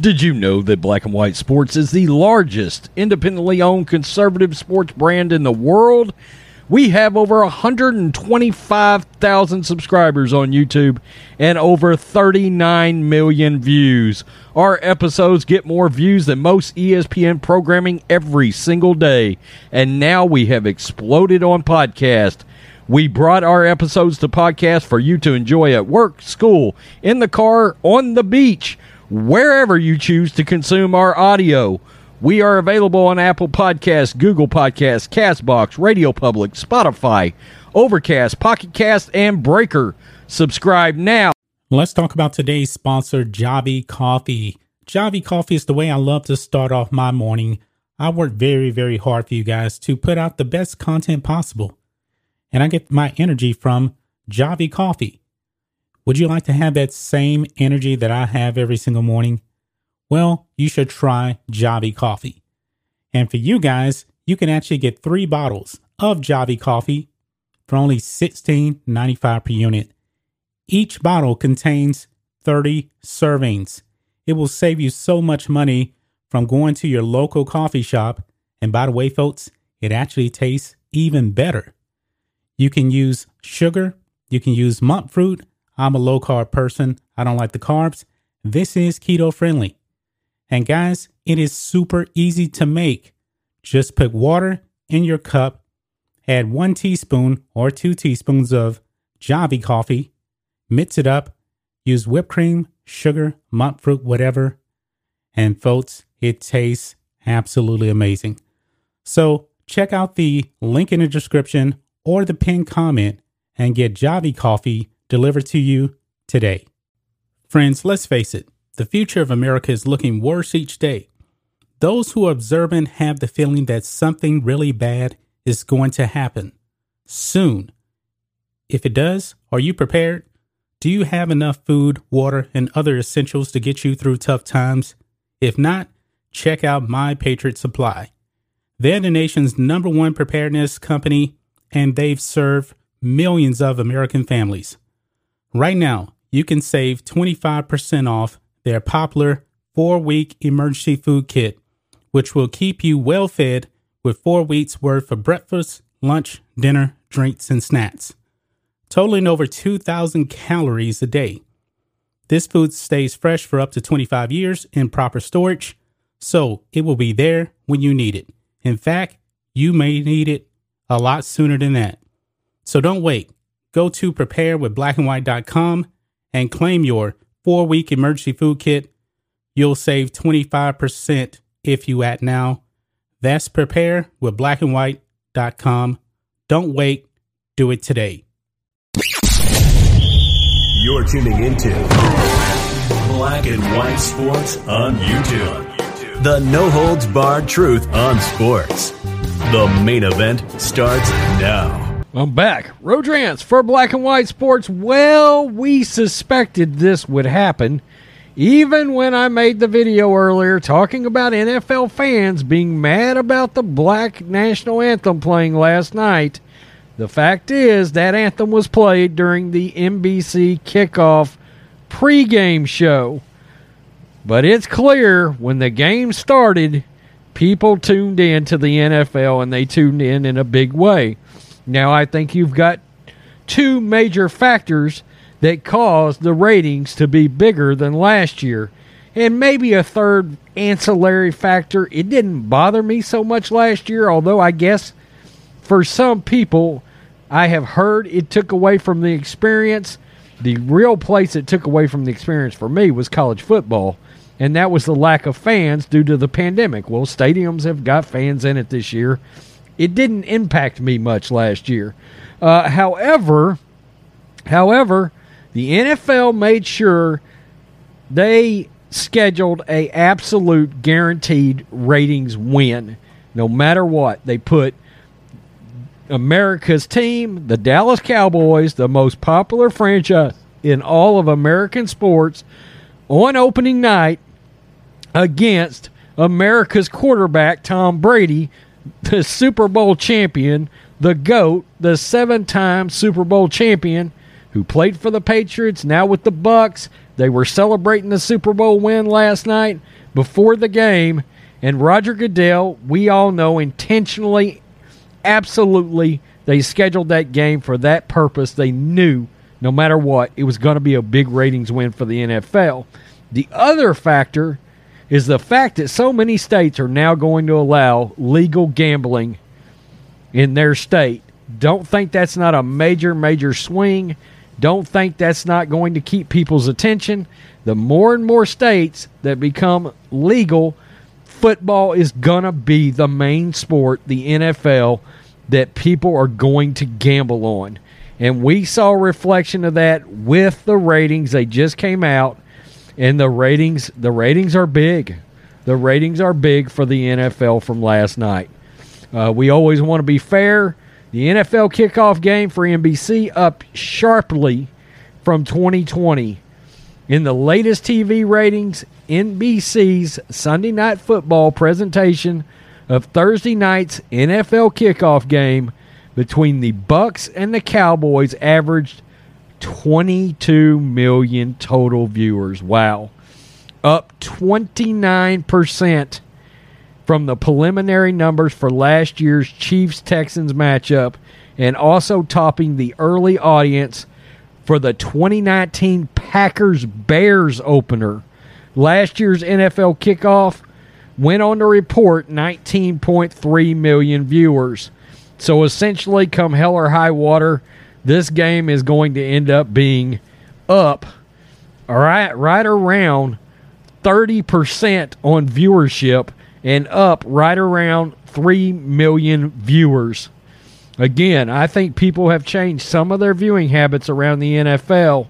Did you know that Black and White Sports is the largest independently owned conservative sports brand in the world? We have over 125,000 subscribers on YouTube and over 39 million views. Our episodes get more views than most ESPN programming every single day. And now we have exploded on podcast. We brought our episodes to podcast for you to enjoy at work, school, in the car, on the beach, wherever you choose to consume our audio. We are available on Apple Podcasts, Google Podcasts, Castbox, Radio Public, Spotify, Overcast, Pocket Cast, and Breaker. Subscribe now. Let's talk about today's sponsor, Javi Coffee. Javi Coffee is the way I love to start off my morning. I work very, very hard for you guys to put out the best content possible. And I get my energy from Javi Coffee. Would you like to have that same energy that I have every single morning? Well, you should try Javi Coffee. And for you guys, you can actually get three bottles of Javi Coffee for only $16.95 per unit. Each bottle contains 30 servings. It will save you so much money from going to your local coffee shop. And by the way, folks, it actually tastes even better. You can use sugar, you can use monk fruit. I'm a low carb person, I don't like the carbs. This is keto friendly. And guys, it is super easy to make. Just put water in your cup, add one teaspoon or two teaspoons of Javi coffee, mix it up, use whipped cream, sugar, monk fruit, whatever. And folks, it tastes absolutely amazing. So check out the link in the description or the pinned comment and get Javi coffee delivered to you today. Friends, let's face it, the future of America is looking worse each day. Those who are observant have the feeling that something really bad is going to happen soon. If it does, are you prepared? Do you have enough food, water, and other essentials to get you through tough times? If not, check out My Patriot Supply. They're the nation's number one preparedness company, and they've served millions of American families. Right now, you can save 25% off their popular four week emergency food kit, which will keep you well fed with four weeks worth of breakfast, lunch, dinner, drinks, and snacks, totaling over 2,000 calories a day. This food stays fresh for up to 25 years in proper storage, so it will be there when you need it. In fact, you may need it a lot sooner than that. So don't wait. Go to preparewithblackandwhite.com and claim your four week emergency food kit. You'll save 25% if you act now. That's preparewithblackandwhite.com. Don't wait. Do it today. You're tuning into Black and White Sports on YouTube. The no holds barred truth on sports. The main event starts now. I'm back. Rodrance for Black and White Sports. Well, we suspected this would happen. Even when I made the video earlier talking about NFL fans being mad about the black national anthem playing last night, the fact is that anthem was played during the NBC kickoff pregame show. But it's clear when the game started, people tuned in to the NFL and they tuned in in a big way. Now, I think you've got two major factors that caused the ratings to be bigger than last year. And maybe a third ancillary factor. It didn't bother me so much last year, although I guess for some people, I have heard it took away from the experience. The real place it took away from the experience for me was college football, and that was the lack of fans due to the pandemic. Well, stadiums have got fans in it this year. It didn't impact me much last year. Uh, however, however, the NFL made sure they scheduled a absolute guaranteed ratings win. No matter what, they put America's team, the Dallas Cowboys, the most popular franchise in all of American sports, on opening night against America's quarterback, Tom Brady, the Super Bowl champion, the GOAT, the seven time Super Bowl champion, who played for the Patriots, now with the Bucs. They were celebrating the Super Bowl win last night before the game. And Roger Goodell, we all know, intentionally, absolutely, they scheduled that game for that purpose. They knew no matter what, it was going to be a big ratings win for the NFL. The other factor is the fact that so many states are now going to allow legal gambling in their state. Don't think that's not a major, major swing. Don't think that's not going to keep people's attention. The more and more states that become legal, football is going to be the main sport, the NFL, that people are going to gamble on. And we saw a reflection of that with the ratings. They just came out and the ratings the ratings are big. The ratings are big for the NFL from last night. Uh, we always want to be fair. The NFL kickoff game for NBC up sharply from 2020. In the latest TV ratings, NBC's Sunday Night Football presentation of Thursday night's NFL kickoff game between the Bucs and the Cowboys averaged 22 million total viewers. Wow. Up 29% from the preliminary numbers for last year's Chiefs Texans matchup and also topping the early audience for the 2019 Packers Bears opener. Last year's NFL kickoff went on to report 19.3 million viewers. So essentially, come hell or high water, this game is going to end up being up right right around 30% on viewership and up right around 3 million viewers. Again, I think people have changed some of their viewing habits around the NFL,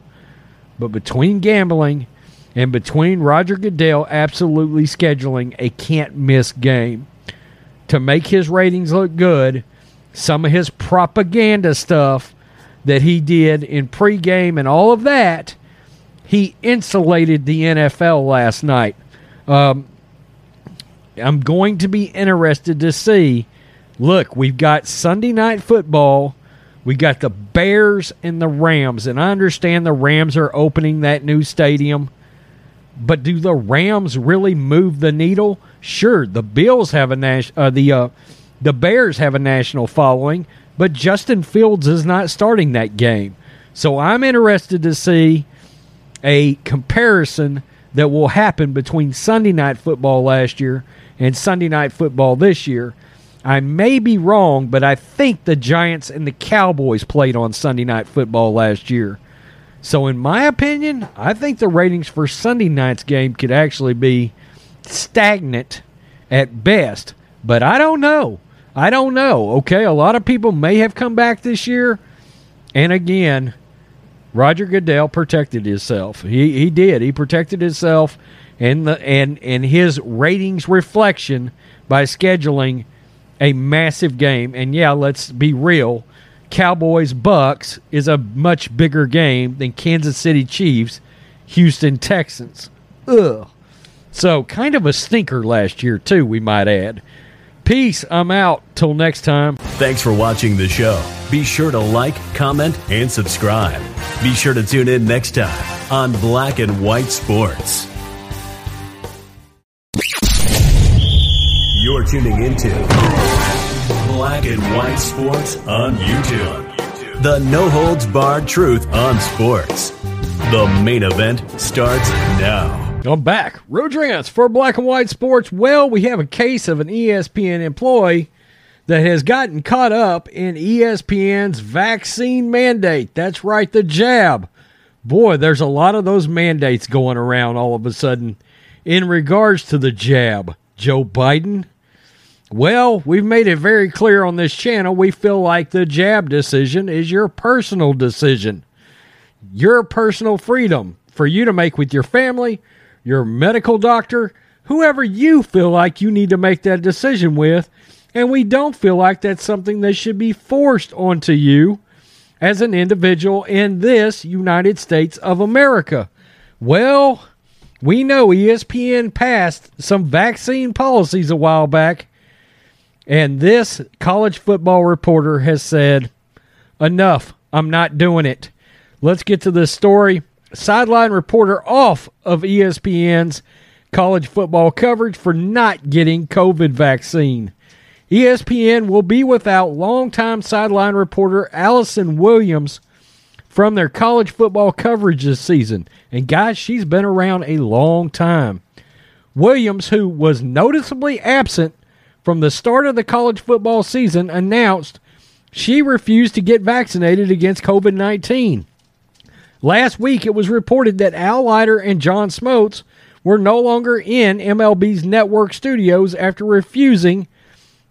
but between gambling and between Roger Goodell absolutely scheduling a can't miss game to make his ratings look good, some of his propaganda stuff that he did in pregame and all of that, he insulated the NFL last night. Um, I'm going to be interested to see. Look, we've got Sunday night football. We got the Bears and the Rams, and I understand the Rams are opening that new stadium. But do the Rams really move the needle? Sure, the Bills have a uh, the uh, the Bears have a national following, but Justin Fields is not starting that game. So I'm interested to see a comparison that will happen between Sunday night football last year and Sunday night football this year. I may be wrong, but I think the Giants and the Cowboys played on Sunday night football last year. So, in my opinion, I think the ratings for Sunday night's game could actually be stagnant at best. But I don't know. I don't know. Okay, a lot of people may have come back this year. And again, Roger Goodell protected himself. He he did. He protected himself and the and and his ratings reflection by scheduling a massive game. And yeah, let's be real. Cowboys Bucs is a much bigger game than Kansas City Chiefs, Houston Texans. Ugh. So kind of a stinker last year too, we might add. Peace. I'm out. Till next time. Thanks for watching the show. Be sure to like, comment, and subscribe. Be sure to tune in next time on Black and White Sports. You're tuning into Black and White Sports on YouTube. The no holds barred truth on sports. The main event starts now. I'm back. Rodrance for Black and White Sports. Well, we have a case of an ESPN employee that has gotten caught up in ESPN's vaccine mandate. That's right, the jab. Boy, there's a lot of those mandates going around all of a sudden in regards to the jab. Joe Biden? Well, we've made it very clear on this channel. We feel like the jab decision is your personal decision, your personal freedom for you to make with your family your medical doctor, whoever you feel like you need to make that decision with. And we don't feel like that's something that should be forced onto you as an individual in this United States of America. Well, we know ESPN passed some vaccine policies a while back, and this college football reporter has said, Enough. I'm not doing it. Let's get to this story. Sideline reporter off of ESPN's college football coverage for not getting COVID vaccine. ESPN will be without longtime sideline reporter Allison Williams from their college football coverage this season. And guys, she's been around a long time. Williams, who was noticeably absent from the start of the college football season, announced she refused to get vaccinated against COVID 19. Last week, it was reported that Al Leiter and John Smoltz were no longer in MLB's network studios after refusing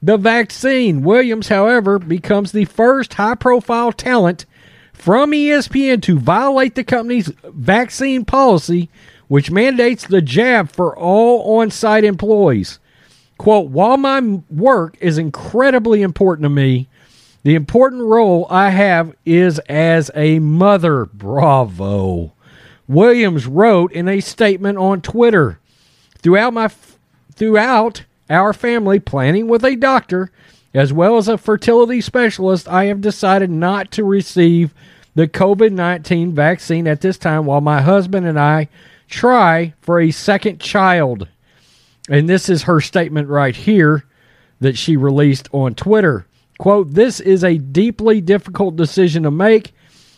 the vaccine. Williams, however, becomes the first high profile talent from ESPN to violate the company's vaccine policy, which mandates the jab for all on site employees. Quote, while my work is incredibly important to me, the important role I have is as a mother. Bravo. Williams wrote in a statement on Twitter, throughout my throughout our family planning with a doctor as well as a fertility specialist, I have decided not to receive the COVID 19 vaccine at this time while my husband and I try for a second child. And this is her statement right here that she released on Twitter. Quote, This is a deeply difficult decision to make.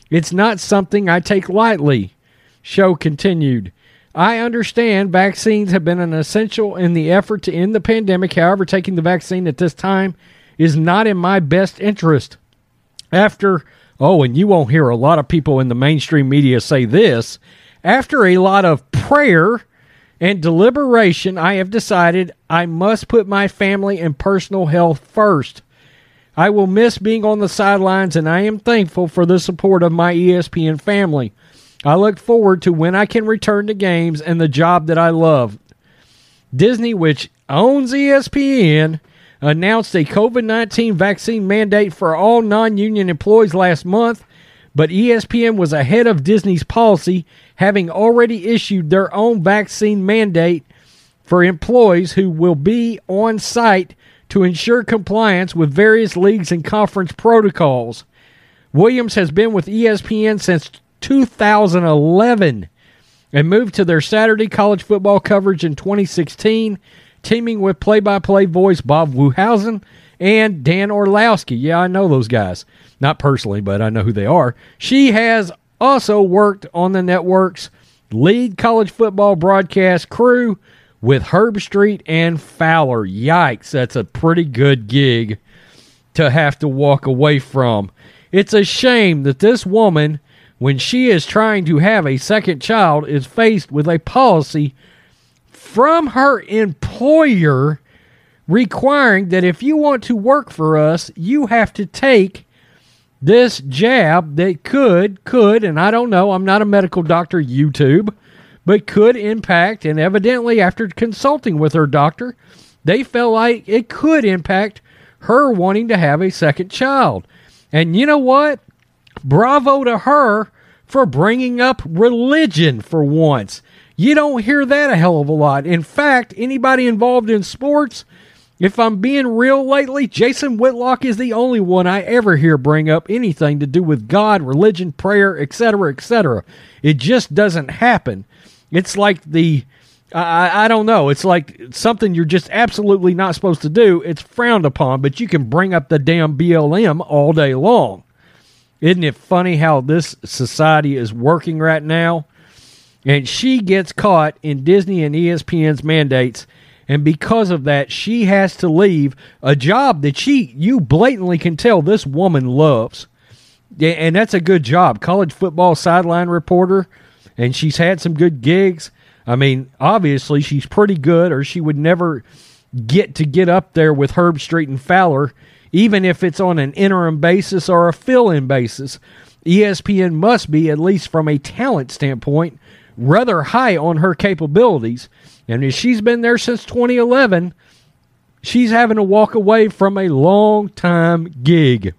It's not something I take lightly. Show continued. I understand vaccines have been an essential in the effort to end the pandemic. However, taking the vaccine at this time is not in my best interest. After, oh, and you won't hear a lot of people in the mainstream media say this, after a lot of prayer and deliberation, I have decided I must put my family and personal health first. I will miss being on the sidelines, and I am thankful for the support of my ESPN family. I look forward to when I can return to games and the job that I love. Disney, which owns ESPN, announced a COVID 19 vaccine mandate for all non union employees last month, but ESPN was ahead of Disney's policy, having already issued their own vaccine mandate for employees who will be on site to ensure compliance with various leagues and conference protocols. Williams has been with ESPN since 2011 and moved to their Saturday college football coverage in 2016, teaming with play by play voice Bob Wischusen and Dan Orlovsky. Yeah, I know those guys. Not personally, but I know who they are. She has also worked on the network's lead college football broadcast crew with Herbstreit and Fowler. Yikes, that's a pretty good gig to have to walk away from. It's a shame that this woman when she is trying to have a second child, is faced with a policy from her employer requiring that if you want to work for us, you have to take this jab that could, could, and I don't know, I'm not a medical doctor, YouTube, but could impact, and evidently after consulting with her doctor, they felt like it could impact her wanting to have a second child. And you know what? bravo to her for bringing up religion for once. You don't hear that a hell of a lot. In fact, anybody involved in sports, if I'm being real lately, Jason Whitlock is the only one I ever hear bring up anything to do with God, religion, prayer, etc., etc. It just doesn't happen. It's like the I, I don't know. It's like something you're just absolutely not supposed to do. It's frowned upon, but you can bring up the damn BLM all day long. Isn't it funny how this society is working right now? And she gets caught in Disney and ESPN's mandates. And because of that, she has to leave a job that she, you blatantly can tell this woman loves. And that's a good job. College football sideline reporter. And she's had some good gigs. I mean, obviously, she's pretty good, or she would never get to get up there with Herbstreit and Fowler even if it's on an interim basis or a fill in basis. ESPN must be, at least from a talent standpoint, rather high on her capabilities. And if she's been there since 2011, she's having to walk away from a long time gig.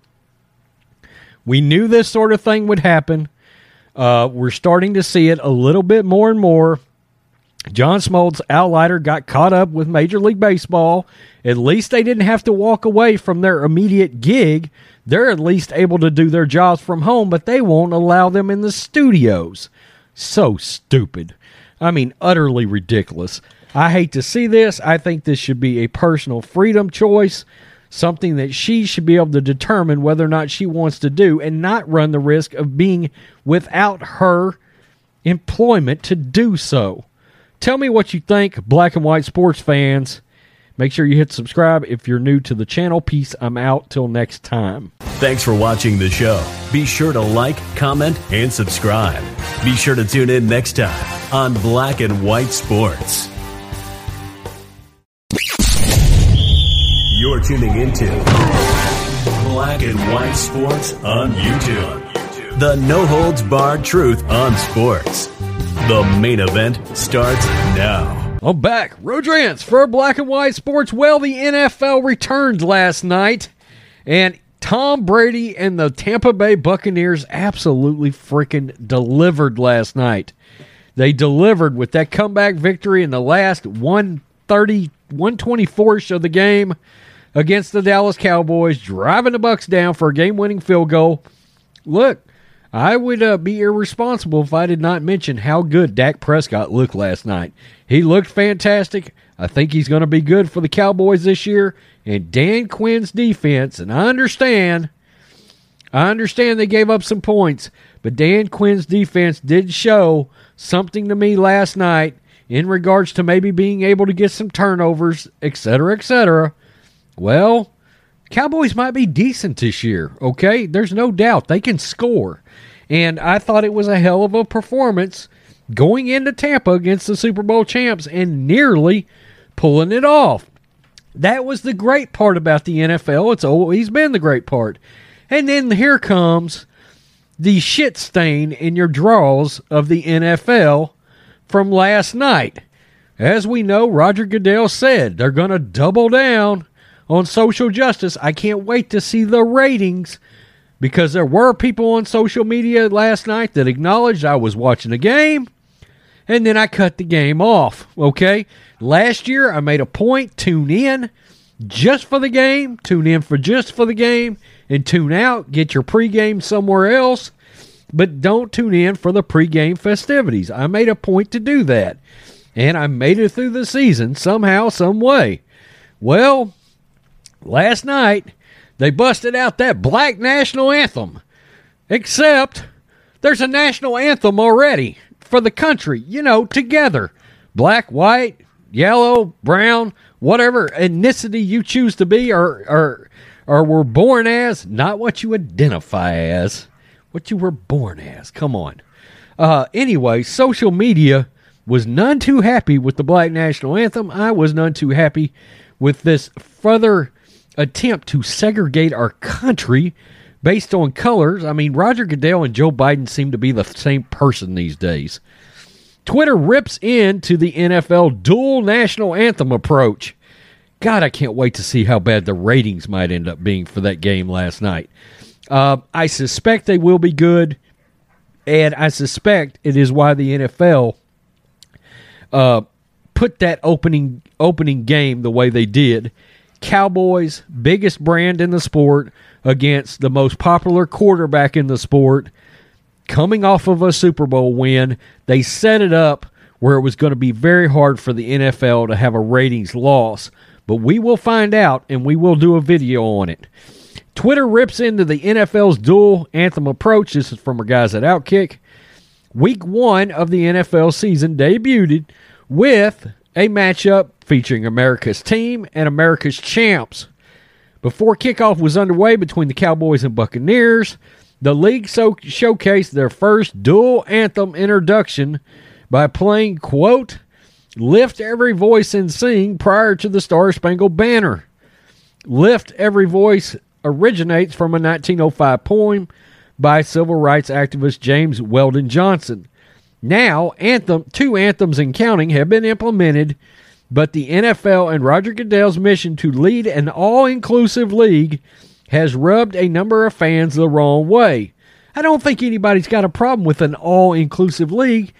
We knew this sort of thing would happen. Uh, we're starting to see it a little bit more and more. John Smoltz, Leiter got caught up with Major League Baseball. At least they didn't have to walk away from their immediate gig. They're at least able to do their jobs from home, but they won't allow them in the studios. So stupid. I mean, utterly ridiculous. I hate to see this. I think this should be a personal freedom choice, something that she should be able to determine whether or not she wants to do and not run the risk of being without her employment to do so. Tell me what you think, black and white sports fans. Make sure you hit subscribe if you're new to the channel. Peace. I'm out. Till next time. Thanks for watching the show. Be sure to like, comment, and subscribe. Be sure to tune in next time on Black and White Sports. You're tuning into Black and White Sports on YouTube. The no holds barred truth on sports. The main event starts now. I'm back. Rodrance for Black and White Sports. Well, the NFL returned last night, and Tom Brady and the Tampa Bay Buccaneers absolutely freaking delivered last night. They delivered with that comeback victory in the last 130, 124 of the game against the Dallas Cowboys, driving the Bucs down for a game-winning field goal. Look, I would uh, be irresponsible if I did not mention how good Dak Prescott looked last night. He looked fantastic. I think he's going to be good for the Cowboys this year. And Dan Quinn's defense, and I understand, I understand they gave up some points, but Dan Quinn's defense did show something to me last night in regards to maybe being able to get some turnovers, etc., etc. Well, Cowboys might be decent this year, okay? There's no doubt they can score. And I thought it was a hell of a performance going into Tampa against the Super Bowl champs and nearly pulling it off. That was the great part about the NFL. It's always been the great part. And then here comes the shit stain in your draws of the NFL from last night. As we know, Roger Goodell said they're going to double down on social justice. I can't wait to see the ratings because there were people on social media last night that acknowledged I was watching the game and then I cut the game off. Okay. Last year I made a point tune in just for the game, tune in for just for the game, and tune out. Get your pregame somewhere else, but don't tune in for the pregame festivities. I made a point to do that, and I made it through the season somehow, some way. Well, last night they busted out that black national anthem, except there's a national anthem already for the country, you know, together. Black, white, yellow, brown, whatever ethnicity you choose to be or or or were born as, not what you identify as, what you were born as. Come on. Uh, anyway, social media was none too happy with the Black National Anthem. I was none too happy with this further attempt to segregate our country based on colors. I mean, Roger Goodell and Joe Biden seem to be the same person these days. Twitter rips into the NFL dual national anthem approach. God, I can't wait to see how bad the ratings might end up being for that game last night. Uh, I suspect they will be good, and I suspect it is why the NFL uh, put that opening opening game the way they did. Cowboys, biggest brand in the sport, against the most popular quarterback in the sport, coming off of a Super Bowl win. They set it up where it was going to be very hard for the NFL to have a ratings loss. But we will find out and we will do a video on it. Twitter rips into the NFL's dual anthem approach. This is from our guys at Outkick. Week one of the NFL season debuted with a matchup featuring America's team and America's champs. Before kickoff was underway between the Cowboys and Buccaneers, the league so- showcased their first dual anthem introduction by playing, quote, Lift Every Voice and Sing prior to the Star Spangled Banner. Lift Every Voice originates from a 1905 poem by civil rights activist James Weldon Johnson. Now, anthem two anthems and counting have been implemented, but the NFL and Roger Goodell's mission to lead an all-inclusive league has rubbed a number of fans the wrong way. I don't think anybody's got a problem with an all-inclusive league,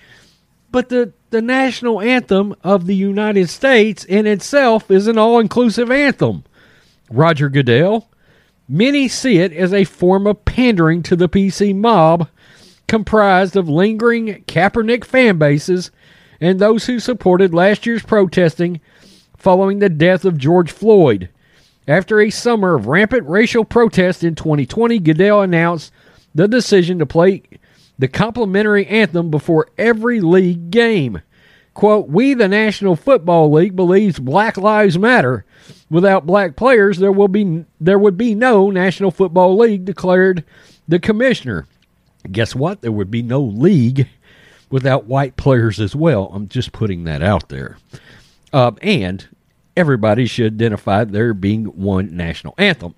but the the national anthem of the United States in itself is an all-inclusive anthem. Roger Goodell, many see it as a form of pandering to the PC mob comprised of lingering Kaepernick fan bases and those who supported last year's protesting following the death of George Floyd. After a summer of rampant racial protest in 2020, Goodell announced the decision to play the complimentary anthem before every league game. Quote, We, the National Football League, believes Black Lives Matter. Without black players, there will be there would be no National Football League, declared the commissioner. Guess what? There would be no league without white players as well. I'm just putting that out there. Uh, and everybody should identify there being one national anthem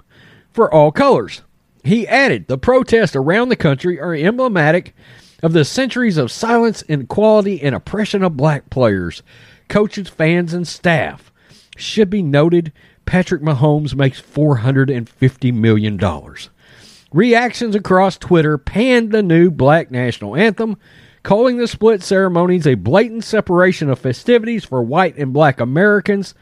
for all colors. He added, the protests around the country are emblematic of the centuries of silence, inequality, and oppression of black players, coaches, fans, and staff. Should be noted, Patrick Mahomes makes $450 million. Reactions across Twitter panned the new black national anthem, calling the split ceremonies a blatant separation of festivities for white and black Americans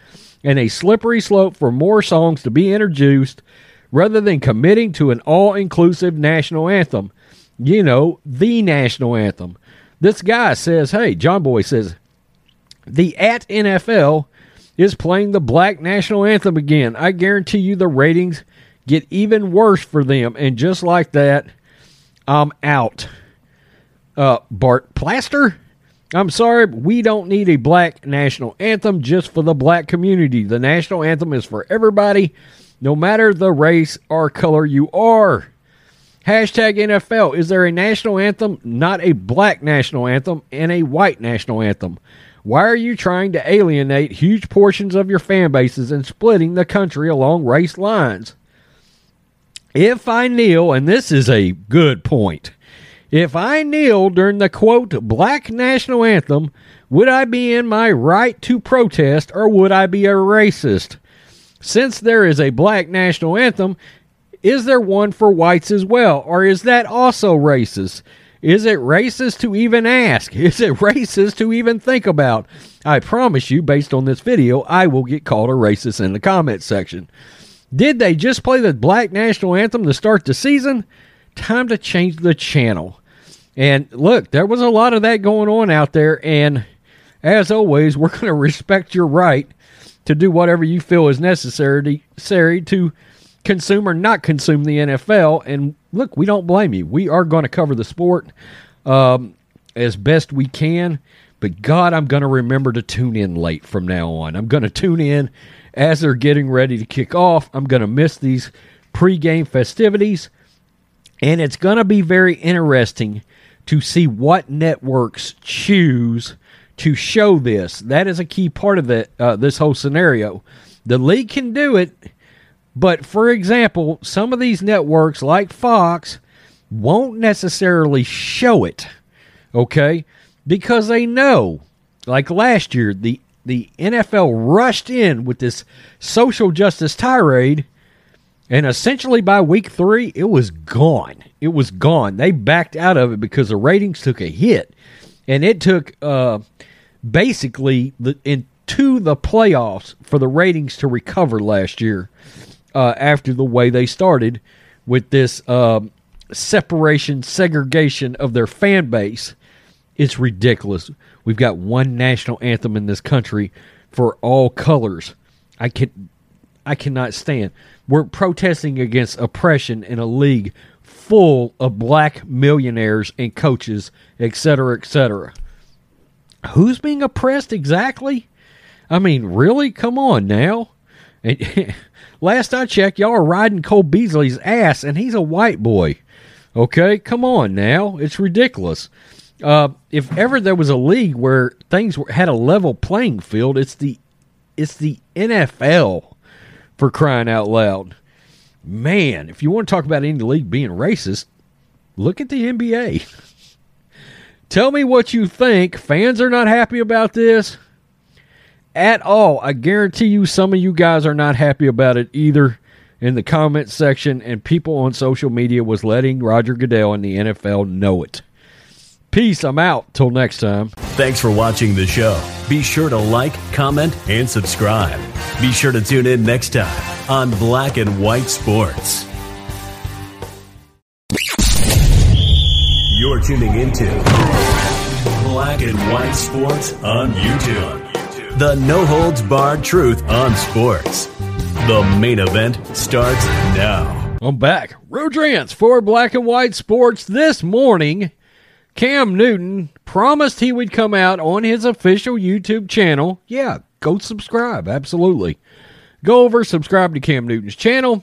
and a slippery slope for more songs to be introduced rather than committing to an all inclusive national anthem. You know, the national anthem. This guy says, hey, John Boy says, the at NFL is playing the black national anthem again. I guarantee you the ratings get even worse for them. And just like that, I'm out. Uh, Bart Plaster? I'm sorry, we don't need a black national anthem just for the black community. The national anthem is for everybody, no matter the race or color you are. Hashtag NFL. Is there a national anthem, not a black national anthem, and a white national anthem? Why are you trying to alienate huge portions of your fan bases and splitting the country along race lines? If I kneel, and this is a good point, if I kneel during the quote black national anthem, would I be in my right to protest or would I be a racist? Since there is a black national anthem, is there one for whites as well, or is that also racist? Is it racist to even ask? Is it racist to even think about? I promise you, based on this video, I will get called a racist in the comment section. Did they just play the black national anthem to start the season? Time to change the channel. And look, there was a lot of that going on out there. And as always, we're going to respect your right to do whatever you feel is necessary to consume or not consume the NFL. And look, we don't blame you. We are going to cover the sport um, as best we can. But God, I'm going to remember to tune in late from now on. I'm going to tune in as they're getting ready to kick off. I'm going to miss these pregame festivities. And it's going to be very interesting to see what networks choose to show this. That is a key part of the, uh, this whole scenario. The league can do it, but for example, some of these networks, like Fox, won't necessarily show it, okay? Because they know, like last year, the, the NFL rushed in with this social justice tirade and essentially by week three, it was gone. It was gone. They backed out of it because the ratings took a hit. And it took uh, basically the, into the playoffs for the ratings to recover last year uh, after the way they started with this uh, separation, segregation of their fan base. It's ridiculous. We've got one national anthem in this country for all colors. I can I cannot stand. We're protesting against oppression in a league full of black millionaires and coaches, etc., etc. Who's being oppressed exactly? I mean, really? Come on now. last I checked, y'all are riding Cole Beasley's ass, and he's a white boy. Okay, come on now. It's ridiculous. Uh, if ever there was a league where things were, had a level playing field, it's the it's the NFL for crying out loud. Man, if you want to talk about any league being racist, look at the NBA. Tell me what you think. Fans are not happy about this at all. I guarantee you, some of you guys are not happy about it either in the comment section, and people on social media was letting Roger Goodell and the NFL know it. Peace. I'm out. Till next time. Thanks for watching the show. Be sure to like, comment, and subscribe. Be sure to tune in next time on Black and White Sports. You're tuning into Black and White Sports on YouTube. The no holds barred truth on sports. The main event starts now. I'm back. Rodrance for Black and White Sports this morning. Cam Newton promised he would come out on his official YouTube channel. Yeah, go subscribe. Absolutely. Go over, subscribe to Cam Newton's channel.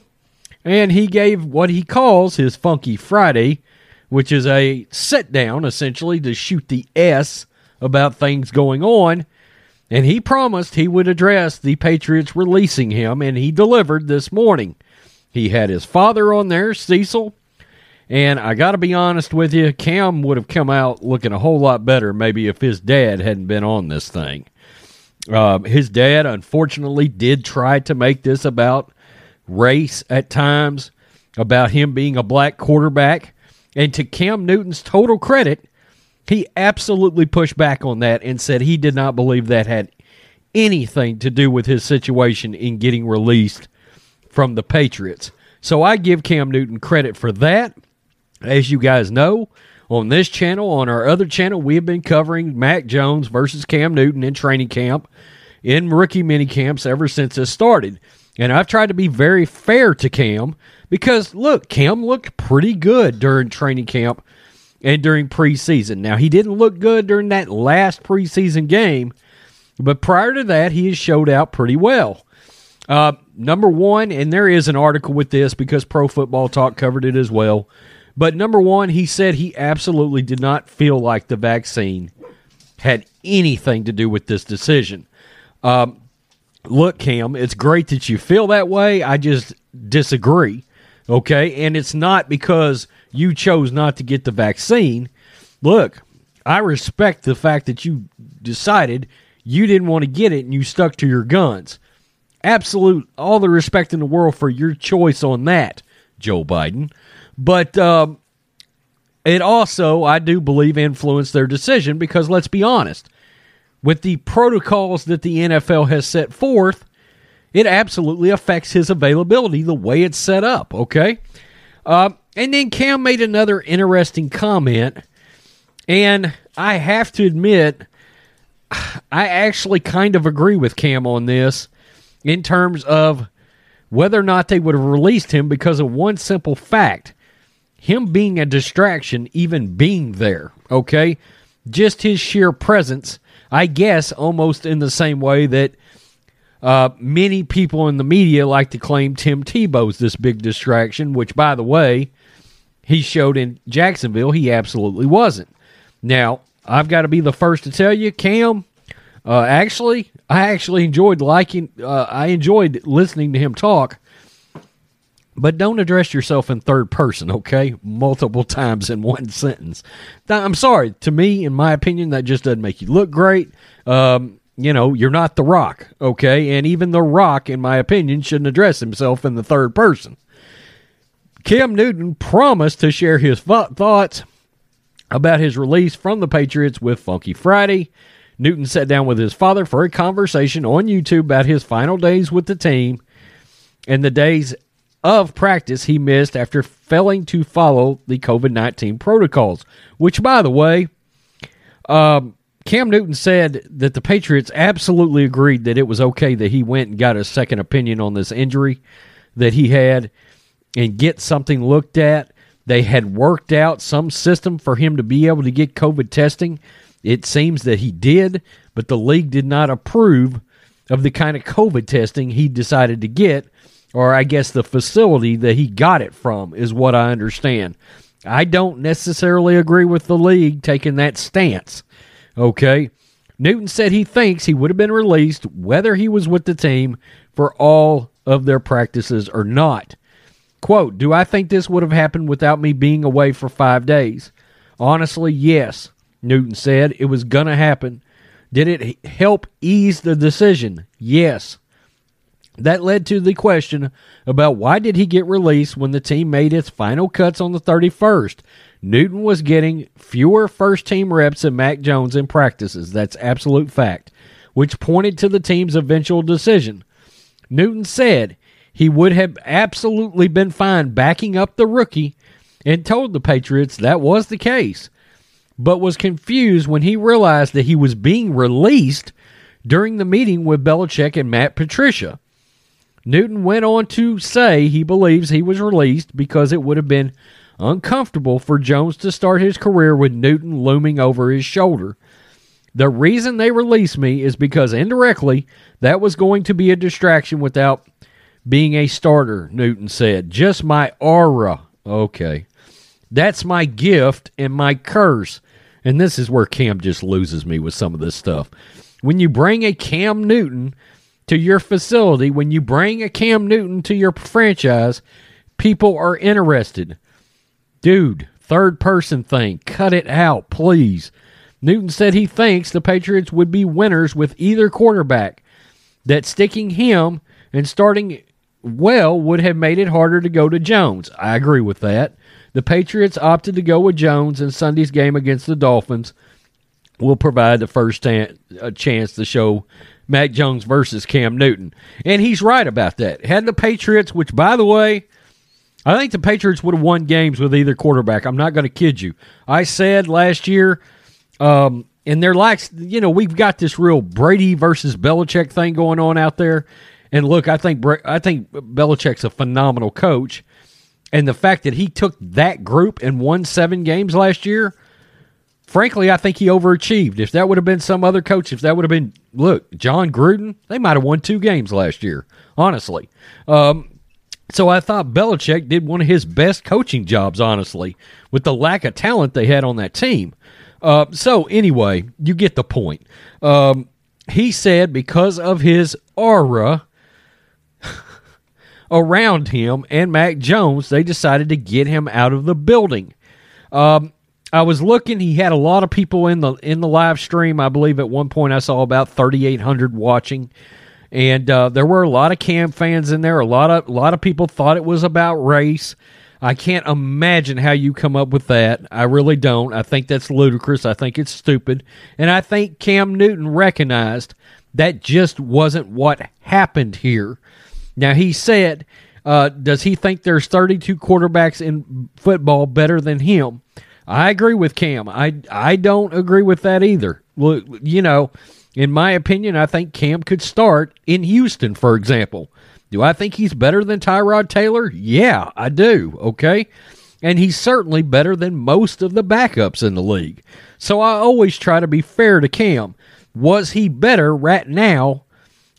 And he gave what he calls his Funky Friday, which is a sit down essentially to shoot the S about things going on. And he promised he would address the Patriots releasing him, and he delivered this morning. He had his father on there, Cecil, and I got to be honest with you, Cam would have come out looking a whole lot better maybe if his dad hadn't been on this thing. Uh, his dad, unfortunately, did try to make this about race at times, about him being a black quarterback. And to Cam Newton's total credit, he absolutely pushed back on that and said he did not believe that had anything to do with his situation in getting released from the Patriots. So I give Cam Newton credit for that. As you guys know, on this channel, on our other channel, we have been covering Mac Jones versus Cam Newton in training camp, in rookie mini camps ever since it started. And I've tried to be very fair to Cam because, look, Cam looked pretty good during training camp and during preseason. Now, he didn't look good during that last preseason game, but prior to that, he has showed out pretty well. Uh, number one, and there is an article with this because Pro Football Talk covered it as well. But number one, he said he absolutely did not feel like the vaccine had anything to do with this decision. Um, look, Cam, it's great that you feel that way. I just disagree. Okay. And it's not because you chose not to get the vaccine. Look, I respect the fact that you decided you didn't want to get it and you stuck to your guns. Absolute, all the respect in the world for your choice on that, Joe Biden. But um, it also, I do believe, influenced their decision because let's be honest, with the protocols that the NFL has set forth, it absolutely affects his availability the way it's set up, okay? Uh, and then Cam made another interesting comment, and I have to admit, I actually kind of agree with Cam on this in terms of whether or not they would have released him because of one simple fact him being a distraction, even being there, okay? Just his sheer presence, I guess, almost in the same way that uh, many people in the media like to claim Tim Tebow's this big distraction, which, by the way, he showed in Jacksonville he absolutely wasn't. Now, I've got to be the first to tell you, Cam. Uh, actually, I actually enjoyed liking. Uh, I enjoyed listening to him talk but don't address yourself in third person, okay? Multiple times in one sentence. I'm sorry. To me, in my opinion, that just doesn't make you look great. Um, you know, you're not The Rock, okay? And even The Rock, in my opinion, shouldn't address himself in the third person. Cam Newton promised to share his thoughts about his release from the Patriots with Funky Friday. Newton sat down with his father for a conversation on YouTube about his final days with the team and the days of practice he missed after failing to follow the COVID 19 protocols, which, by the way, um, Cam Newton said that the Patriots absolutely agreed that it was okay that he went and got a second opinion on this injury that he had and get something looked at. They had worked out some system for him to be able to get COVID testing. It seems that he did, but the league did not approve of the kind of COVID testing he decided to get or I guess the facility that he got it from, is what I understand. I don't necessarily agree with the league taking that stance. Okay. Newton said he thinks he would have been released whether he was with the team for all of their practices or not. Quote, Do I think this would have happened without me being away for five days? Honestly, yes. Newton said. It was going to happen. Did it help ease the decision? Yes. That led to the question about why did he get released when the team made its final cuts on the 31st? Newton was getting fewer first team reps than Mac Jones in practices. That's absolute fact, which pointed to the team's eventual decision. Newton said he would have absolutely been fine backing up the rookie and told the Patriots that was the case, but was confused when he realized that he was being released during the meeting with Belichick and Matt Patricia. Newton went on to say he believes he was released because it would have been uncomfortable for Jones to start his career with Newton looming over his shoulder. The reason they released me is because indirectly that was going to be a distraction without being a starter, Newton said. Just my aura. Okay. That's my gift and my curse. And this is where Cam just loses me with some of this stuff. When you bring a Cam Newton to your facility, when you bring a Cam Newton to your franchise, people are interested. Dude, third person thing, cut it out, please. Newton said he thinks the Patriots would be winners with either quarterback, that sticking him and starting well would have made it harder to go to Jones. I agree with that. The Patriots opted to go with Jones in Sunday's game against the Dolphins. Will provide the first ta- uh, chance to show Mac Jones versus Cam Newton. And he's right about that. Had the Patriots, which, by the way, I think the Patriots would have won games with either quarterback. I'm not going to kid you. I said last year, um, and they're like, you know, we've got this real Brady versus Belichick thing going on out there. And look, I think I think Belichick's a phenomenal coach, and the fact that he took that group and won seven games last year, frankly, I think he overachieved. If that would have been some other coach, if that would have been look Jon Gruden, they might have won two games last year. Honestly, um, so I thought Belichick did one of his best coaching jobs, honestly, with the lack of talent they had on that team. Uh, so anyway, you get the point. Um, he said because of his aura around him and Mac Jones, they decided to get him out of the building. Um, I was looking; he had a lot of people in the in the live stream. I believe at one point I saw about thirty eight hundred watching and uh, there were a lot of Cam fans in there. A lot of a lot of people thought it was about race. I can't imagine how you come up with that. I really don't. I think that's ludicrous. I think it's stupid, and I think Cam Newton recognized that just wasn't what happened here. Now he said, uh, "Does he think there's 32 quarterbacks in football better than him?" I agree with Cam. I I don't agree with that either. Look, you know in my opinion, I think Cam could start in Houston, for example. Do I think he's better than Tyrod Taylor? Yeah, I do. Okay. And he's certainly better than most of the backups in the league. So I always try to be fair to Cam. Was he better right now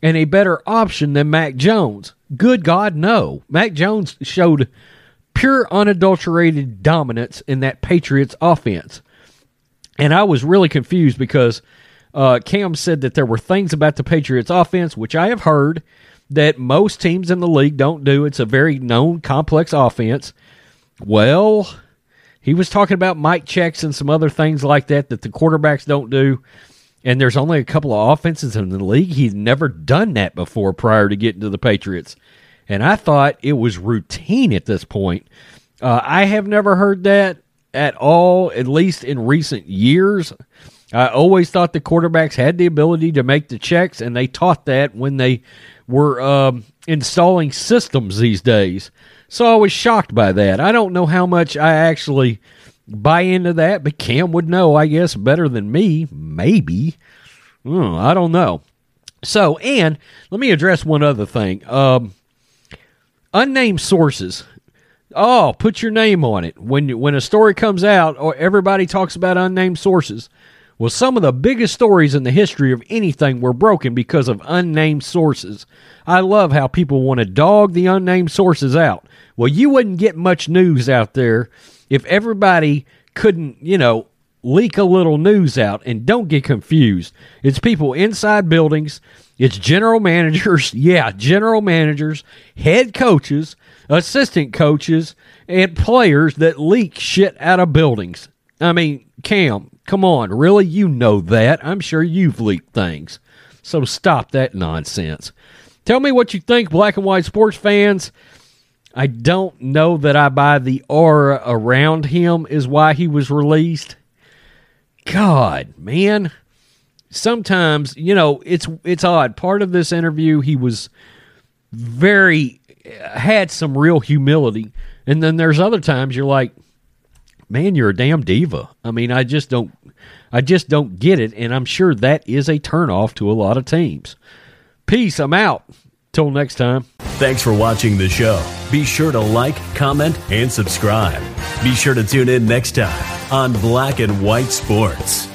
and a better option than Mac Jones? Good God, no. Mac Jones showed pure unadulterated dominance in that Patriots offense. And I was really confused because uh, Cam said that there were things about the Patriots offense, which I have heard that most teams in the league don't do. It's a very known, complex offense. Well, he was talking about mic checks and some other things like that that the quarterbacks don't do. And there's only a couple of offenses in the league. He's never done that before prior to getting to the Patriots. And I thought it was routine at this point. Uh, I have never heard that at all, at least in recent years. I always thought the quarterbacks had the ability to make the checks, and they taught that when they were um, installing systems these days. So I was shocked by that. I don't know how much I actually buy into that, but Cam would know, I guess, better than me. Maybe. Hmm, I don't know. So, and let me address one other thing. Um, unnamed sources. Oh, put your name on it. When when a story comes out, or everybody talks about unnamed sources. Well, some of the biggest stories in the history of anything were broken because of unnamed sources. I love how people want to dog the unnamed sources out. Well, you wouldn't get much news out there if everybody couldn't, you know, leak a little news out. And don't get confused. It's people inside buildings, it's general managers, yeah, general managers, head coaches, assistant coaches, and players that leak shit out of buildings. I mean, Cam, Come on, really? You know that. I'm sure you've leaked things. So stop that nonsense. Tell me what you think, black and white sports fans. I don't know that I buy the aura around him is why he was released. God, man. Sometimes, you know, it's it's odd. Part of this interview he was very had some real humility. And then there's other times you're like, man, you're a damn diva. I mean, I just don't I just don't get it, and I'm sure that is a turnoff to a lot of teams. Peace. I'm out. Till next time. Thanks for watching the show. Be sure to like, comment, and subscribe. Be sure to tune in next time on Black and White Sports.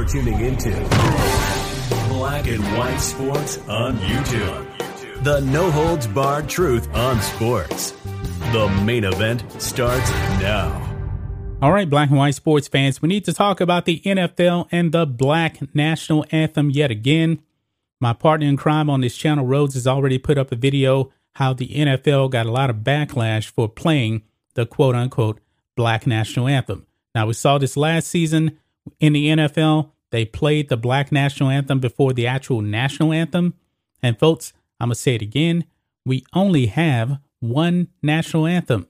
You're tuning into Black and White Sports on YouTube. The no holds barred truth on sports. The main event starts now. All right, black and white sports fans, we need to talk about the NFL and the black national anthem yet again. My partner in crime on this channel, Rhodes, has already put up a video how the NFL got a lot of backlash for playing the quote unquote black national anthem. Now, we saw this last season in the NFL. They played the black national anthem before the actual national anthem. And, folks, I'm going to say it again. We only have one national anthem,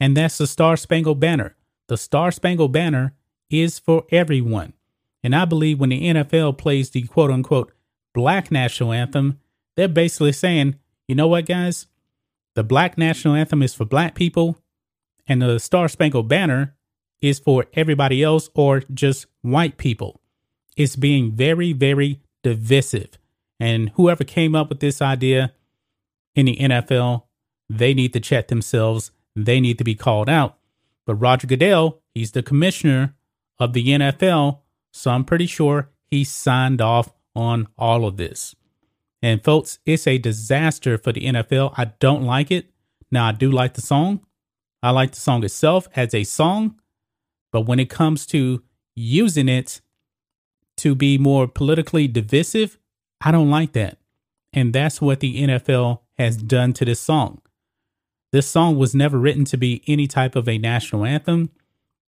and that's the Star Spangled Banner. The Star Spangled Banner is for everyone. And I believe when the NFL plays the quote unquote black national anthem, they're basically saying, you know what, guys? The black national anthem is for black people, and the Star Spangled Banner is for everybody else or just white people. It's being very, very divisive. And whoever came up with this idea in the NFL, they need to check themselves. They need to be called out but Roger Goodell, he's the commissioner of the NFL, so I'm pretty sure he signed off on all of this. And folks, it's a disaster for the NFL. I don't like it. Now, I do like the song. I like the song itself as a song. But when it comes to using it to be more politically divisive, I don't like that. And that's what the NFL has done to this song. This song was never written to be any type of a national anthem.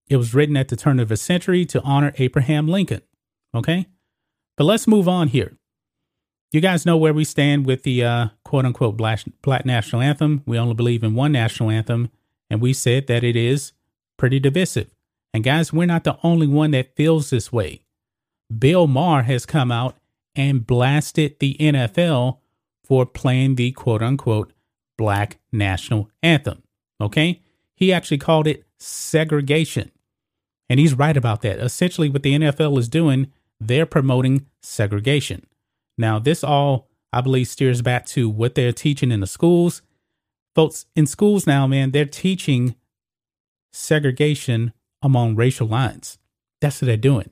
It was written at the turn of a century to honor Abraham Lincoln. Okay? But let's move on here. You guys know where we stand with the uh, quote unquote black, black national anthem. We only believe in one national anthem, and we said that it is pretty divisive. And guys, we're not the only one that feels this way. Bill Maher has come out and blasted the NFL for playing the quote unquote black national anthem. Okay. He actually called it segregation. And he's right about that. Essentially, what the NFL is doing, they're promoting segregation. Now, this all, I believe, steers back to what they're teaching in the schools. Folks, in schools now, man, they're teaching segregation among racial lines. That's what they're doing.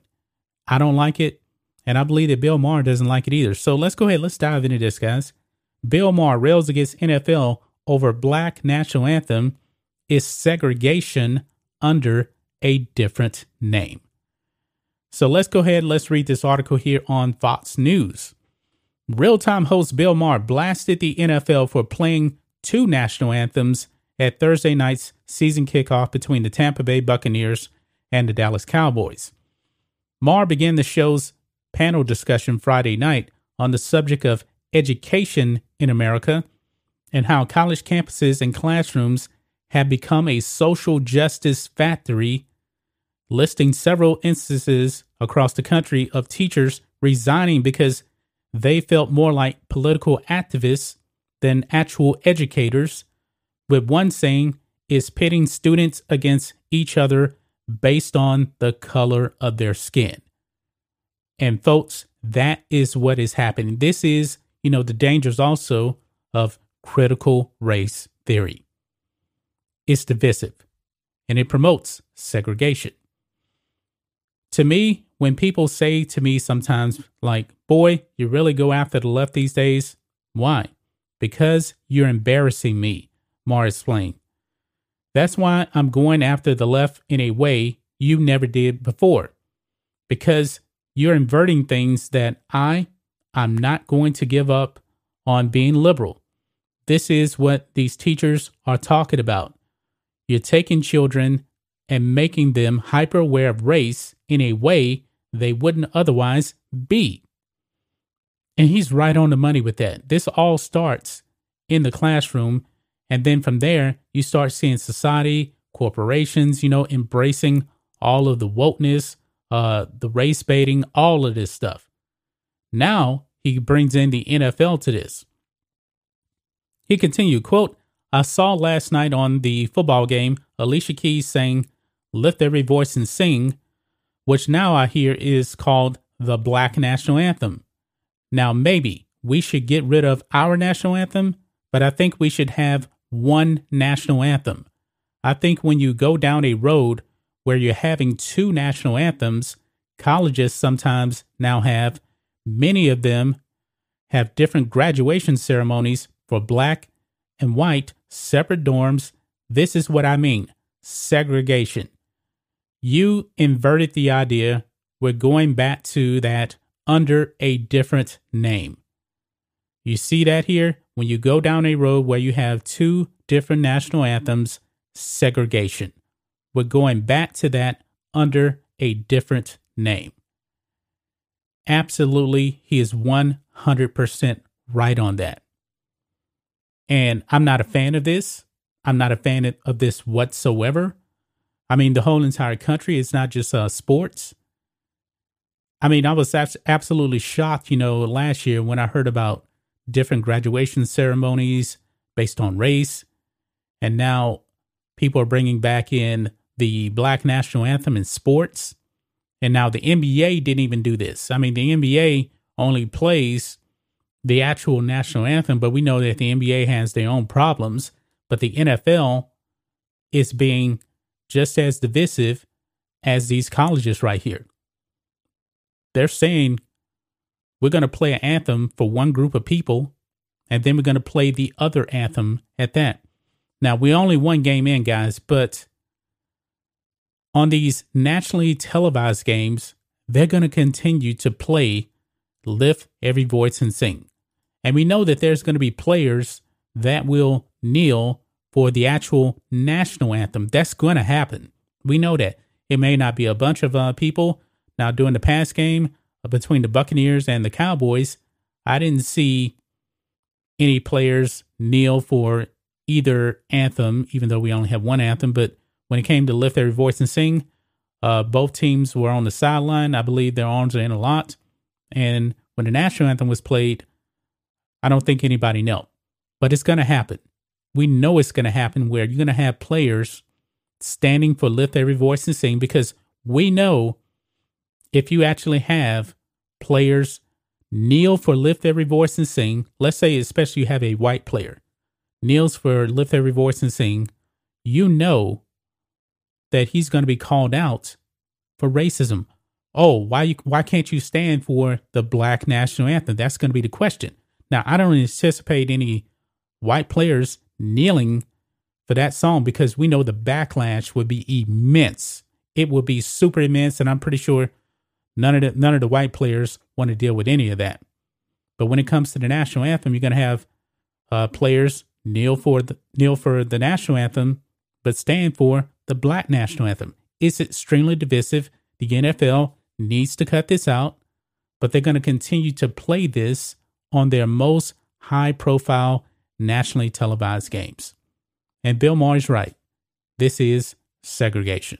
I don't like it. And I believe that Bill Maher doesn't like it either. So let's go ahead. Let's dive into this, guys. Bill Maher rails against NFL over black national anthem is segregation under a different name. So let's go ahead. Let's read this article here on Fox News. Real time host Bill Maher blasted the NFL for playing two national anthems at Thursday night's season kickoff between the Tampa Bay Buccaneers and the Dallas Cowboys. Maher began the show's panel discussion Friday night on the subject of education in America and how college campuses and classrooms have become a social justice factory, listing several instances across the country of teachers resigning because they felt more like political activists than actual educators, with one saying is pitting students against each other based on the color of their skin. And folks, that is what is happening. This is you know, the dangers also of critical race theory. It's divisive and it promotes segregation. To me, when people say to me sometimes, like, boy, you really go after the left these days, why? Because you're embarrassing me, Maher explained. That's why I'm going after the left in a way you never did before. Because you're inverting things that I I'm not going to give up on being liberal. This is what these teachers are talking about. You're taking children and making them hyper aware of race in a way they wouldn't otherwise be. And he's right on the money with that. This all starts in the classroom. And then from there, you start seeing society, corporations, you know, embracing all of the wokeness, uh, the race baiting, all of this stuff. Now he brings in the NFL to this. He continued, quote, I saw last night on the football game Alicia Keys saying, lift every voice and sing, which now I hear is called the Black National Anthem. Now, maybe we should get rid of our national anthem, but I think we should have one national anthem. I think when you go down a road where you're having two national anthems, colleges sometimes now have, many of them have different graduation ceremonies for black and white, separate dorms. This is what I mean segregation. You inverted the idea. We're going back to that under a different name. You see that here? When you go down a road where you have two different national anthems, segregation. We're going back to that under a different name. Absolutely, he is 100% right on that. And I'm not a fan of this. I'm not a fan of this whatsoever. I mean, the whole entire country is not just uh, sports. I mean, I was absolutely shocked, you know, last year when I heard about different graduation ceremonies based on race. And now people are bringing back in the Black National Anthem in sports. And now the NBA didn't even do this. I mean, the NBA only plays the actual national anthem, but we know that the NBA has their own problems. But the NFL is being just as divisive as these colleges right here. They're saying we're going to play an anthem for one group of people, and then we're going to play the other anthem at that. Now, we only one game in, guys, but on these nationally televised games, they're going to continue to play Lift Every Voice and Sing. And we know that there's going to be players that will kneel for the actual national anthem. That's going to happen. We know that. It may not be a bunch of uh, people. Now, during the past game between the Buccaneers and the Cowboys, I didn't see any players kneel for either anthem, even though we only have one anthem. But when it came to lift every voice and sing, uh, both teams were on the sideline. I believe their arms are in a lot. And when the national anthem was played, I don't think anybody knelt, but it's going to happen. We know it's going to happen where you're going to have players standing for lift every voice and sing because we know if you actually have players kneel for lift every voice and sing, let's say especially you have a white player kneels for lift every voice and sing, you know that he's going to be called out for racism. Oh, why you, why can't you stand for the black national anthem? That's going to be the question. Now, I don't anticipate any white players kneeling for that song because we know the backlash would be immense. It would be super immense, and I'm pretty sure none of the none of the white players want to deal with any of that. But when it comes to the national anthem, you're going to have uh, players kneel for the kneel for the national anthem, but stand for the black national anthem. It's extremely divisive. The NFL needs to cut this out, but they're going to continue to play this on their most high profile nationally televised games. And Bill Maher is right. This is segregation.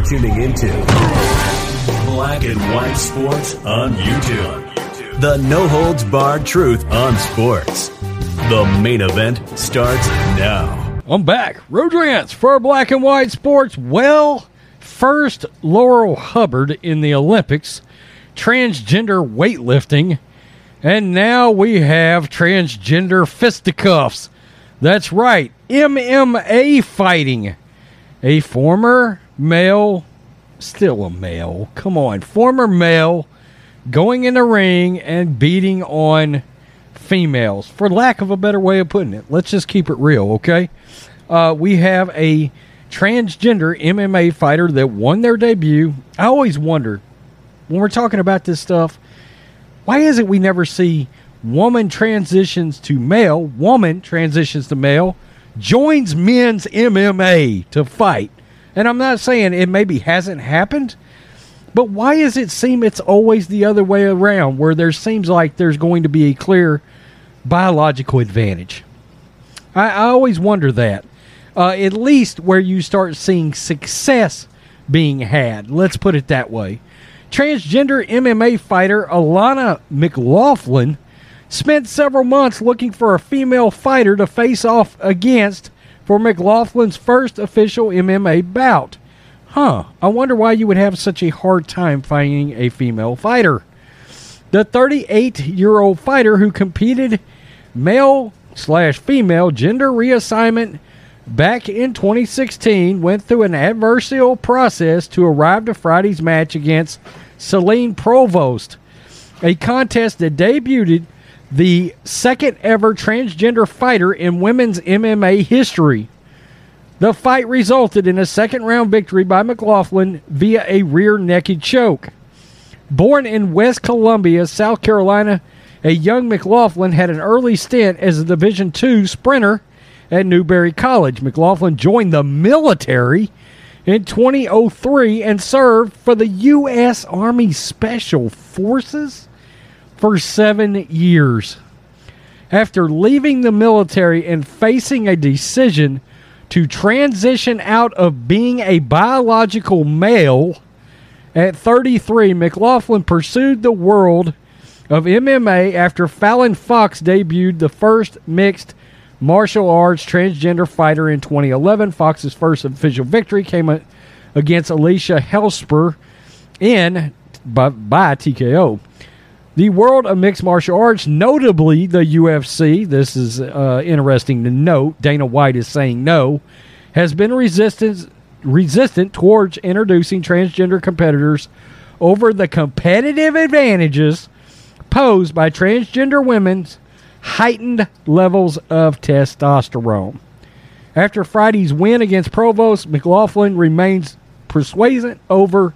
You're tuning into Black and White Sports on YouTube. The no holds barred truth on sports. The main event starts now. I'm back. Road Rants for Black and White Sports. Well, first Laurel Hubbard in the Olympics, transgender weightlifting, and now we have transgender fisticuffs. That's right, MMA fighting. a former male, still a male, come on, former male going in the ring and beating on females, for lack of a better way of putting it. Let's just keep it real, okay? Uh, we have a transgender MMA fighter that won their debut. I always wonder when we're talking about this stuff, why is it we never see woman transitions to male, woman transitions to male, joins men's MMA to fight? And I'm not saying it maybe hasn't happened, but why does it seem it's always the other way around where there seems like there's going to be a clear biological advantage? I, I always wonder that. Uh, at least where you start seeing success being had. Let's put it that way. Transgender MMA fighter Alana McLaughlin spent several months looking for a female fighter to face off against for McLaughlin's first official MMA bout. Huh, I wonder why you would have such a hard time finding a female fighter. The 38 year old fighter who competed male slash female gender reassignment back in 2016 went through an adversarial process to arrive to Friday's match against Celine Provost, a contest that debuted the second ever transgender fighter in women's MMA history. The fight resulted in a second round victory by McLaughlin via a rear naked choke. Born in West Columbia, South Carolina, a young McLaughlin had an early stint as a Division II sprinter at Newberry College. McLaughlin joined the military in 2003 and served for the U.S. Army Special Forces for seven years. After leaving the military and facing a decision to transition out of being a biological male at 33, McLaughlin pursued the world of MMA after Fallon Fox debuted the first mixed martial arts transgender fighter in 2011. Fox's first official victory came against Elisha Helsper in by, by TKO. The world of mixed martial arts, notably the UFC, this is uh, interesting to note. Dana White is saying no, has been resistant resistant towards introducing transgender competitors over the competitive advantages posed by transgender women's heightened levels of testosterone. After Friday's win against Provost, McLaughlin remains persuasive over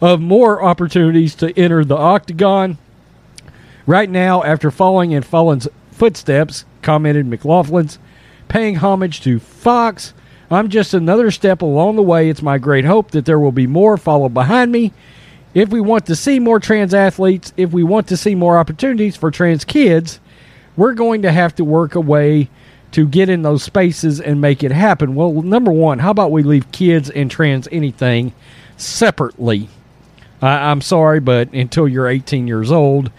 of more opportunities to enter the octagon. Right now, after following in Fallon's footsteps, commented McLaughlin's, paying homage to Fox, I'm just another step along the way. It's my great hope that there will be more follow behind me. If we want to see more trans athletes, if we want to see more opportunities for trans kids, we're going to have to work a way to get in those spaces and make it happen. Well, number one, how about we leave kids and trans anything separately? I, I'm sorry, but until you're 18 years old,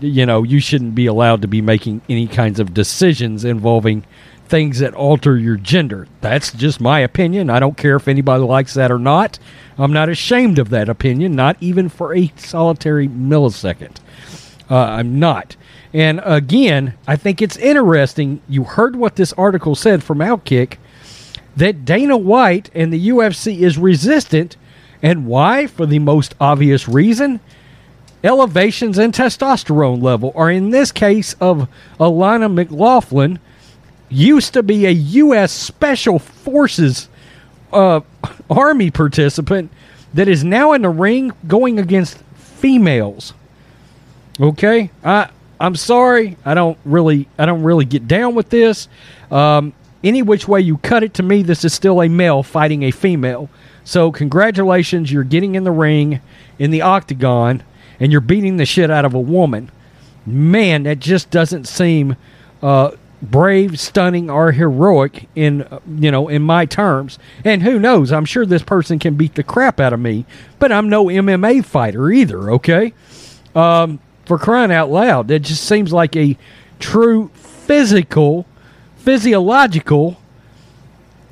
you know, you shouldn't be allowed to be making any kinds of decisions involving things that alter your gender. That's just my opinion. I don't care if anybody likes that or not. I'm not ashamed of that opinion, not even for a solitary millisecond. Uh, I'm not. And again, I think it's interesting. You heard what this article said from Outkick that Dana White and the UFC is resistant. And why? For the most obvious reason elevations in testosterone level, or in this case of Alana McLaughlin, used to be a U.S. Special Forces uh, Army participant that is now in the ring going against females. Okay, I I'm sorry, I don't really I don't really get down with this. Um, any which way you cut it, to me, this is still a male fighting a female. So congratulations, you're getting in the ring in the octagon and you're beating the shit out of a woman. Man, that just doesn't seem uh, brave, stunning, or heroic in you know in my terms. And who knows? I'm sure this person can beat the crap out of me, but I'm no MMA fighter either. Okay. Um, for crying out loud. That just seems like a true physical, physiological,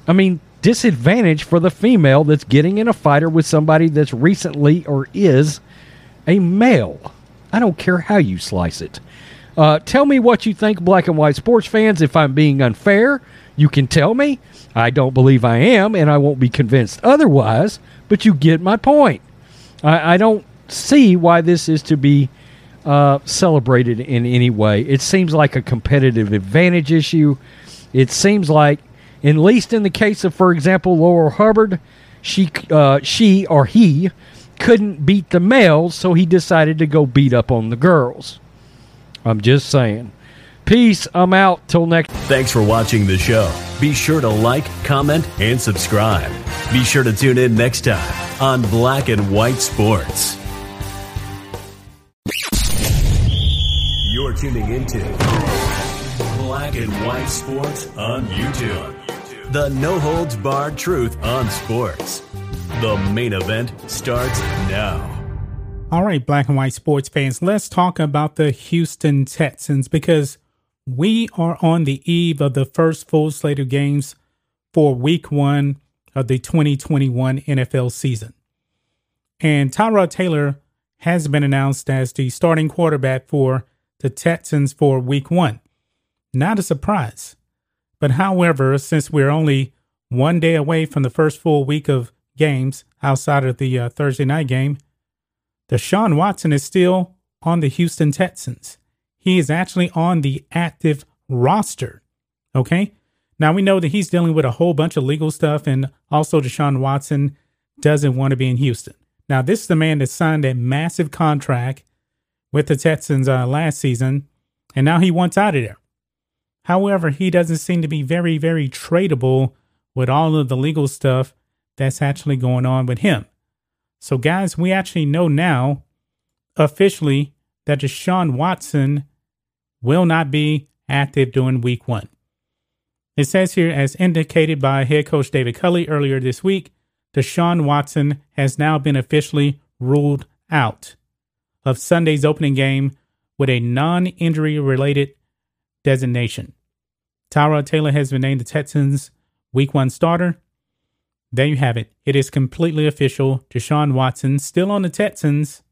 I mean, disadvantage for the female that's getting in a fighter with somebody that's recently or is a male. I don't care how you slice it. Uh, tell me what you think, black and white sports fans. If I'm being unfair, you can tell me. I don't believe I am, and I won't be convinced otherwise, but you get my point. I, I don't see why this is to be uh, celebrated in any way. It seems like a competitive advantage issue. It seems like, at least in the case of, for example, Laurel Hubbard, she, uh, she or he couldn't beat the males, so he decided to go beat up on the girls. I'm just saying. Peace. I'm out. Till next. Thanks for watching the show. Be sure to like, comment, and subscribe. Be sure to tune in next time on Black and White Sports. You're tuning into Black and White Sports on YouTube. The no holds barred truth on sports. The main event starts now. All right, black and white sports fans, let's talk about the Houston Texans because we are on the eve of the first full slate of games for week one of the 2021 NFL season. And Tyrod Taylor has been announced as the starting quarterback for the Texans for week one. Not a surprise. But however, since we're only one day away from the first full week of games outside of the uh, Thursday night game, Deshaun Watson is still on the Houston Texans. He is actually on the active roster. Okay. Now we know that he's dealing with a whole bunch of legal stuff, and also Deshaun Watson doesn't want to be in Houston. Now, this is the man that signed a massive contract with the Texans uh, last season, and now he wants out of there. However, he doesn't seem to be very, very tradable with all of the legal stuff that's actually going on with him. So, guys, we actually know now officially that Deshaun Watson will not be active during week one. It says here, as indicated by head coach David Culley earlier this week, Deshaun Watson has now been officially ruled out of Sunday's opening game with a non injury related designation. Tyrod Taylor has been named the Texans' week one starter. There you have it. It is completely official. Deshaun Watson still on the Texans,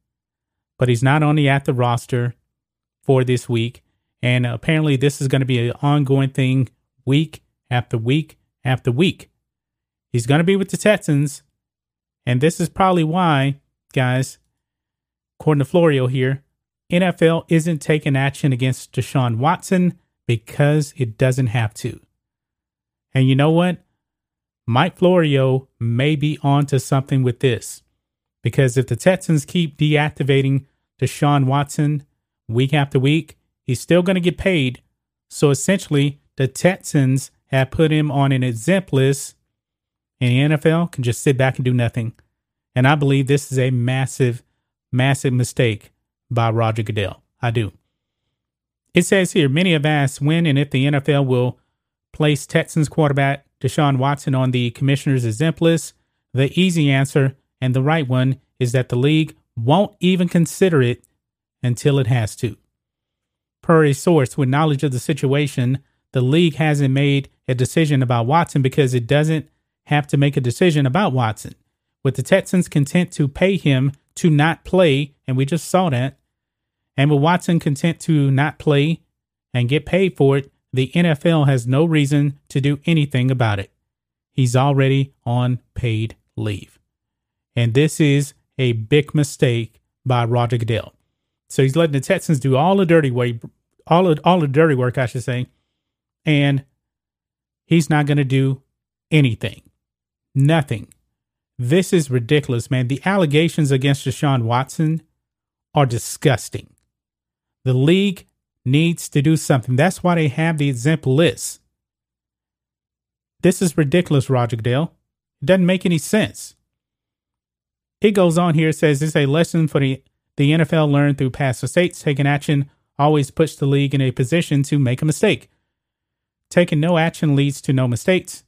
but he's not on the active roster for this week. And apparently, this is going to be an ongoing thing week after week after week. He's going to be with the Texans. And this is probably why, guys, according to Florio here, NFL isn't taking action against Deshaun Watson because it doesn't have to. And you know what? Mike Florio may be onto something with this. Because if the Texans keep deactivating Deshaun Watson week after week, he's still going to get paid. So essentially, the Texans have put him on an exempt list, and the NFL can just sit back and do nothing. And I believe this is a massive, massive mistake by Roger Goodell. I do. It says here many have asked when and if the NFL will place Texans quarterback Deshaun Watson on the commissioner's exempt list? The easy answer and the right one is that the league won't even consider it until it has to. Per a source with knowledge of the situation, the league hasn't made a decision about Watson because it doesn't have to make a decision about Watson. With the Texans content to pay him to not play, and we just saw that, and with Watson content to not play and get paid for it, the NFL has no reason to do anything about it. He's already on paid leave. And this is a big mistake by Roger Goodell. So he's letting the Texans do all the dirty work, all of, all the dirty work, I should say, and he's not going to do anything, nothing. This is ridiculous, man. The allegations against Deshaun Watson are disgusting. The league needs to do something. That's why they have the exempt list. This is ridiculous, Roger Dale. It doesn't make any sense. It goes on here, says this is a lesson for the, the NFL learned through past mistakes. Taking action always puts the league in a position to make a mistake. Taking no action leads to no mistakes,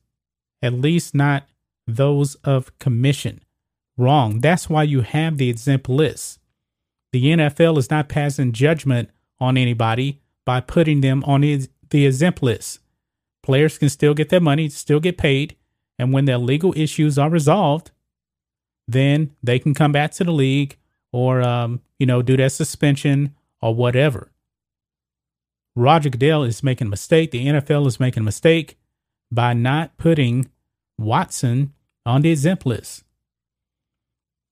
at least not those of commission. Wrong. That's why you have the exempt list. The NFL is not passing judgment on anybody by putting them on the, exempt list. Players can still get their money, still get paid, and when their legal issues are resolved, then they can come back to the league or um, you know do their suspension or whatever. Roger Goodell is making a mistake. The NFL is making a mistake by not putting Watson on the exempt list.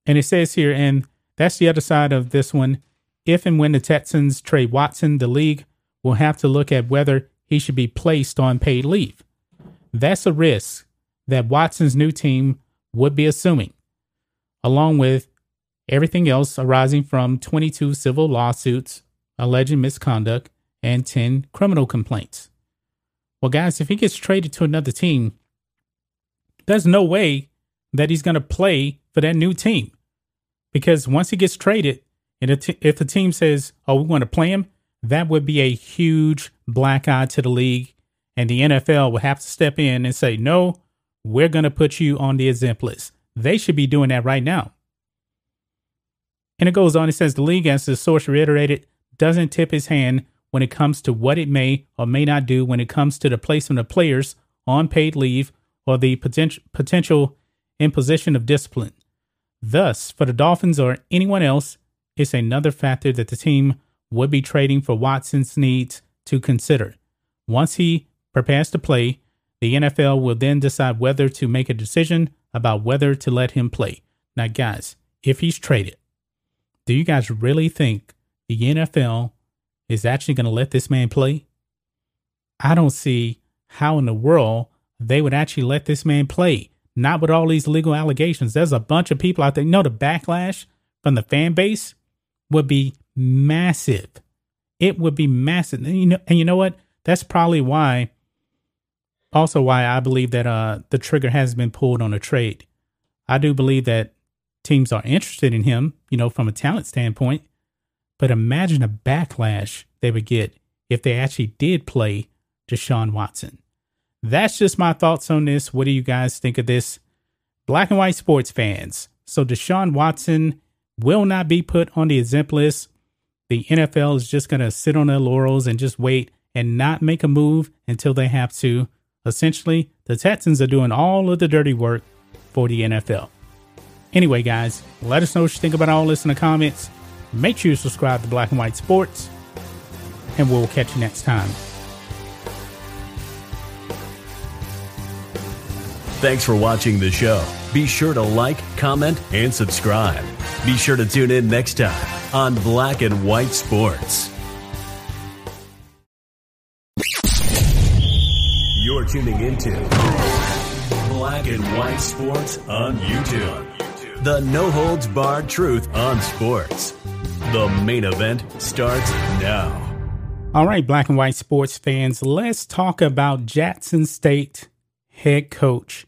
And it says here, and that's the other side of this one. If and when the Texans trade Watson, the league will have to look at whether he should be placed on paid leave. That's a risk that Watson's new team would be assuming, along with everything else arising from 22 civil lawsuits alleging misconduct and 10 criminal complaints. Well, guys, if he gets traded to another team, there's no way that he's going to play for that new team. Because once he gets traded, and if the team says, oh, we want to play him, that would be a huge black eye to the league. And the NFL would have to step in and say, no, we're going to put you on the exempt list. They should be doing that right now. And it goes on, it says the league, as the source reiterated, doesn't tip his hand when it comes to what it may or may not do when it comes to the placement of players on paid leave or the potential imposition of discipline. Thus, for the Dolphins or anyone else, it's another factor that the team would be trading for Watson's needs to consider. Once he prepares to play, the NFL will then decide whether to make a decision about whether to let him play. Now, guys, if he's traded, do you guys really think the NFL is actually going to let this man play? I don't see how in the world they would actually let this man play. Not with all these legal allegations. There's a bunch of people out there. You know, the backlash from the fan base would be massive. It would be massive. And you know, and you know what? That's probably why. Also, why I believe that uh, the trigger has been pulled on a trade. I do believe that teams are interested in him, you know, from a talent standpoint. But imagine a backlash they would get if they actually did play Deshaun Watson. That's just my thoughts on this. What do you guys think of this? Black and white sports fans. So Deshaun Watson will not be put on the exempt list. The NFL is just going to sit on their laurels and just wait and not make a move until they have to. Essentially, the Texans are doing all of the dirty work for the NFL. Anyway, guys, let us know what you think about all this in the comments. Make sure you subscribe to Black and White Sports, and we'll catch you next time. Thanks for watching the show. Be sure to like, comment, and subscribe. Be sure to tune in next time on Black and White Sports. You're tuning into Black and White Sports on YouTube. The no holds barred truth on sports. The main event starts now. All right, black and white sports fans, let's talk about Jackson State head coach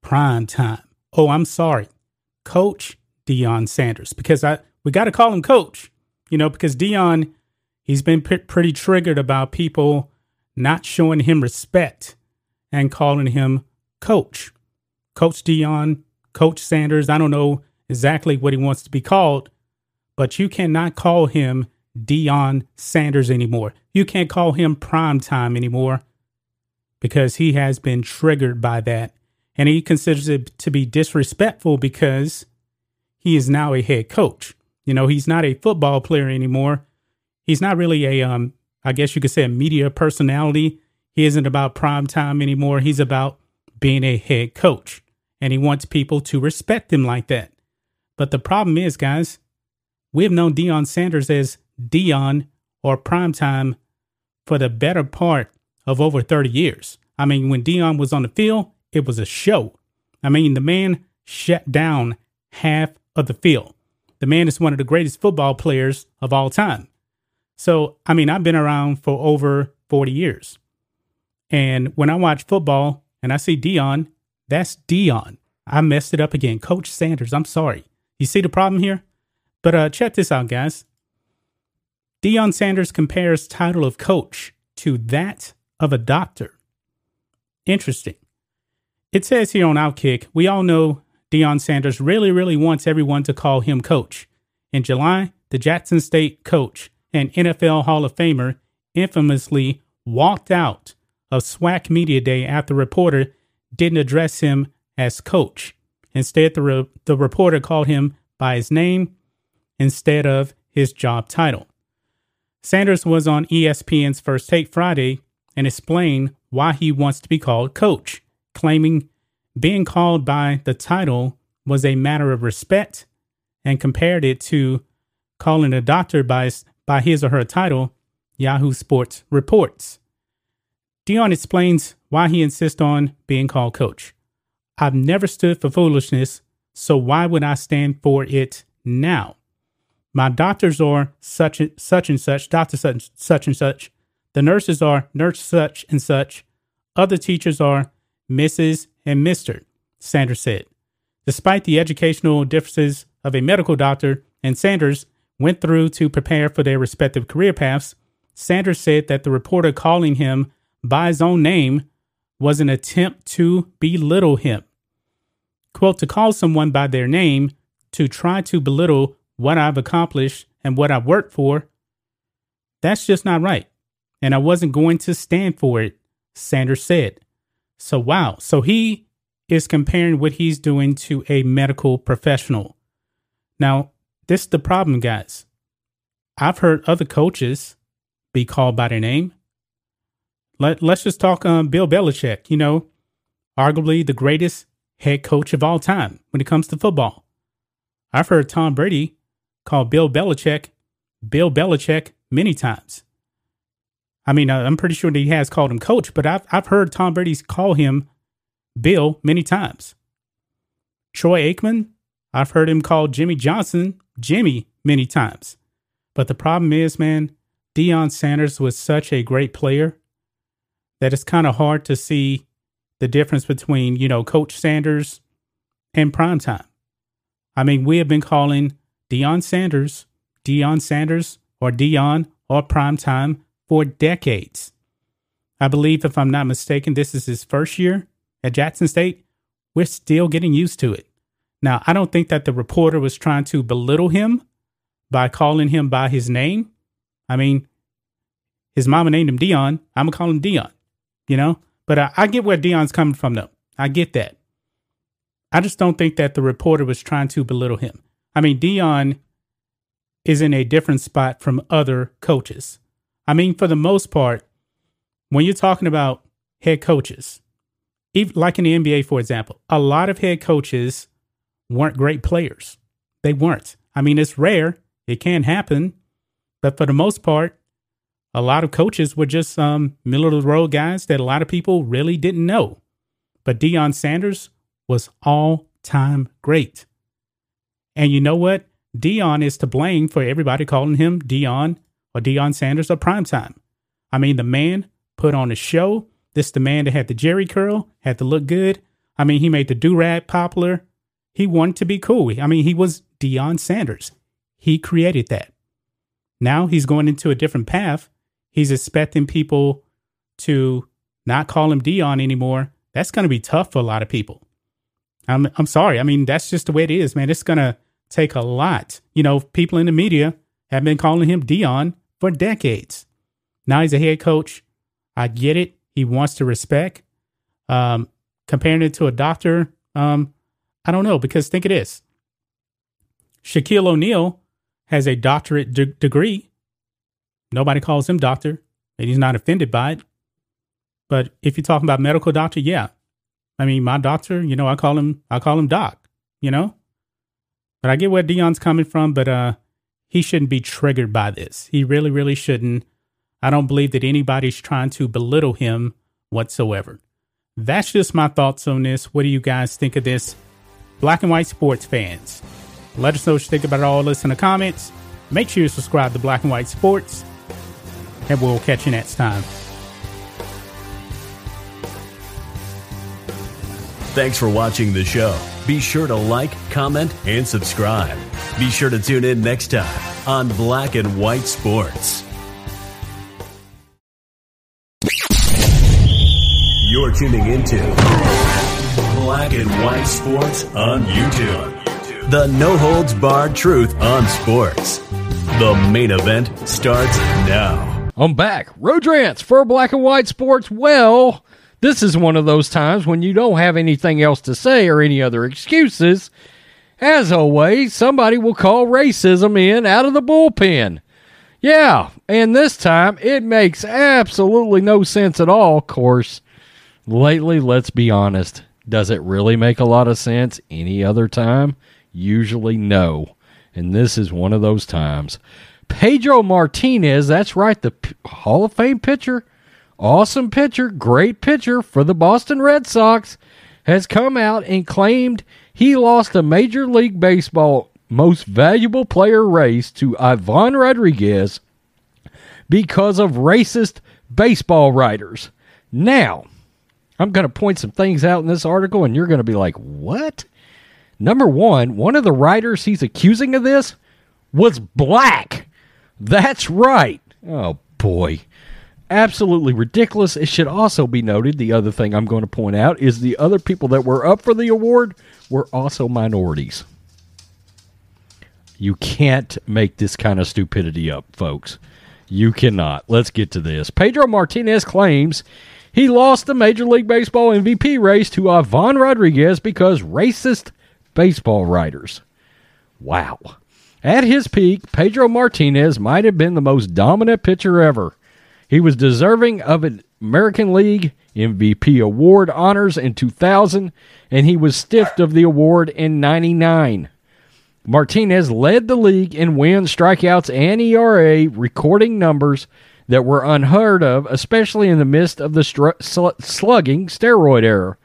prime time. Oh, I'm sorry, Coach Deion Sanders, because I we got to call him Coach, you know, because Deion he's been p- pretty triggered about people not showing him respect and calling him Coach, Coach Deion, Coach Sanders. I don't know exactly what he wants to be called, but you cannot call him Deion Sanders anymore. You can't call him prime time anymore because he has been triggered by that and he considers it to be disrespectful because he is now a head coach. You know, he's not a football player anymore. He's not really a, um, I guess you could say, a media personality. He isn't about prime time anymore. He's about being a head coach, and he wants people to respect him like that. But the problem is, guys, we have known Deion Sanders as Deion or primetime for the better part of over 30 years. I mean, when Deion was on the field, it was a show. I mean, the man shut down half of the field. The man is one of the greatest football players of all time. So, I mean, I've been around for over 40 years. And when I watch football and I see Deion, that's Deion. I messed it up again. Coach Sanders, I'm sorry. You see the problem here? But uh, check this out, guys. Deion Sanders compares title of coach to that of a doctor. Interesting. It says here on Outkick, we all know Deion Sanders really, really wants everyone to call him coach. In July, the Jackson State coach and NFL Hall of Famer infamously walked out of SWAC Media Day after the reporter didn't address him as coach. Instead, the, re- the reporter called him by his name instead of his job title. Sanders was on ESPN's First Take Friday and explained why he wants to be called coach, claiming being called by the title was a matter of respect and compared it to calling a doctor by his, by his or her title, Yahoo Sports reports. Deion explains why he insists on being called coach. I've never stood for foolishness, so why would I stand for it now? My doctors are such and such and such, doctor such, such and such. The nurses are nurse such and such. Other teachers are Mrs. and Mr., Sanders said. Despite the educational differences of a medical doctor and Sanders went through to prepare for their respective career paths, Sanders said that the reporter calling him by his own name was an attempt to belittle him. Quote, to call someone by their name to try to belittle what I've accomplished and what I've worked for, that's just not right. And I wasn't going to stand for it, Sanders said. So, wow. So he is comparing what he's doing to a medical professional. Now, this is the problem, guys. I've heard other coaches be called by their name. Let, let's just talk um, Bill Belichick, you know, arguably the greatest head coach of all time when it comes to football. I've heard Tom Brady call Bill Belichick Bill Belichick many times. I mean, I'm pretty sure that he has called him coach, but I've, I've heard Tom Brady's call him Bill many times. Troy Aikman, I've heard him call Jimmy Johnson Jimmy many times. But the problem is, man, Deion Sanders was such a great player that it's kind of hard to see the difference between, you know, Coach Sanders and primetime. I mean, we have been calling Deion Sanders, Deion Sanders, or Deion or primetime for decades. I believe, if I'm not mistaken, this is his first year at Jackson State. We're still getting used to it. Now, I don't think that the reporter was trying to belittle him by calling him by his name. I mean, his mama named him Deion. I'm gonna call him Deion, you know. But I, I get where Deion's coming from, though. I get that. I just don't think that the reporter was trying to belittle him. I mean, Deion is in a different spot from other coaches. I mean, for the most part, when you're talking about head coaches, even like in the NBA, for example, a lot of head coaches weren't great players. They weren't. I mean, it's rare. It can happen. But for the most part, a lot of coaches were just um, middle of the road guys that a lot of people really didn't know. But Deion Sanders was all time great. And you know what? Deion is to blame for everybody calling him Deion or Deion Sanders or primetime. I mean, the man put on a show. This the man that had the Jheri curl, had to look good. I mean, he made the do rag popular. He wanted to be cool. I mean, he was Deion Sanders. He created that. Now he's going into a different path. He's expecting people to not call him Deion anymore. That's going to be tough for a lot of people. I'm I'm sorry. I mean, that's just the way it is, man. It's going to take a lot. You know, people in the media have been calling him Deion for decades. Now he's a head coach. I get it. He wants to respect. Um, comparing it to a doctor, um, I don't know because think of this. Shaquille O'Neal has a doctorate de- degree. Nobody calls him doctor, and he's not offended by it. But if you're talking about medical doctor, yeah. I mean, my doctor, you know, I call him, I call him doc, you know. But I get where Deion's coming from, but uh, he shouldn't be triggered by this. He really, really shouldn't. I don't believe that anybody's trying to belittle him whatsoever. That's just my thoughts on this. What do you guys think of this? Black and white sports fans. Let us know what you think about all this in the comments. Make sure you subscribe to Black and White Sports, and we'll catch you next time. Thanks for watching the show. Be sure to like, comment, and subscribe. Be sure to tune in next time on Black and White Sports. You're tuning into Black and White Sports on YouTube. The no holds barred truth on sports. The main event starts now. I'm back. Rodrance for Black and White Sports. Well, this is one of those times when you don't have anything else to say or any other excuses. As always, somebody will call racism in out of the bullpen. Yeah, And this time, it makes absolutely no sense at all. Of course, lately, let's be honest, does it really make a lot of sense any other time? Usually, no. And this is one of those times. Pedro Martinez, that's right, the Hall of Fame pitcher, awesome pitcher, great pitcher for the Boston Red Sox, has come out and claimed he lost a Major League Baseball most valuable player race to Ivan Rodriguez because of racist baseball writers. Now, I'm going to point some things out in this article, and you're going to be like, what? Number one, one of the writers he's accusing of this was black. That's right. Oh, boy. Absolutely ridiculous. It should also be noted the other thing I'm going to point out is the other people that were up for the award were also minorities. You can't make this kind of stupidity up, folks. You cannot. Let's get to this. Pedro Martinez claims he lost the Major League Baseball MVP race to Ivan Rodriguez because racist baseball writers. Wow. At his peak, Pedro Martinez might have been the most dominant pitcher ever. He was deserving of an American League MVP award honors in 2000, and he was stiffed of the award in 99. Martinez led the league in wins, strikeouts, and ERA, recording numbers that were unheard of, especially in the midst of the sl- slugging steroid era.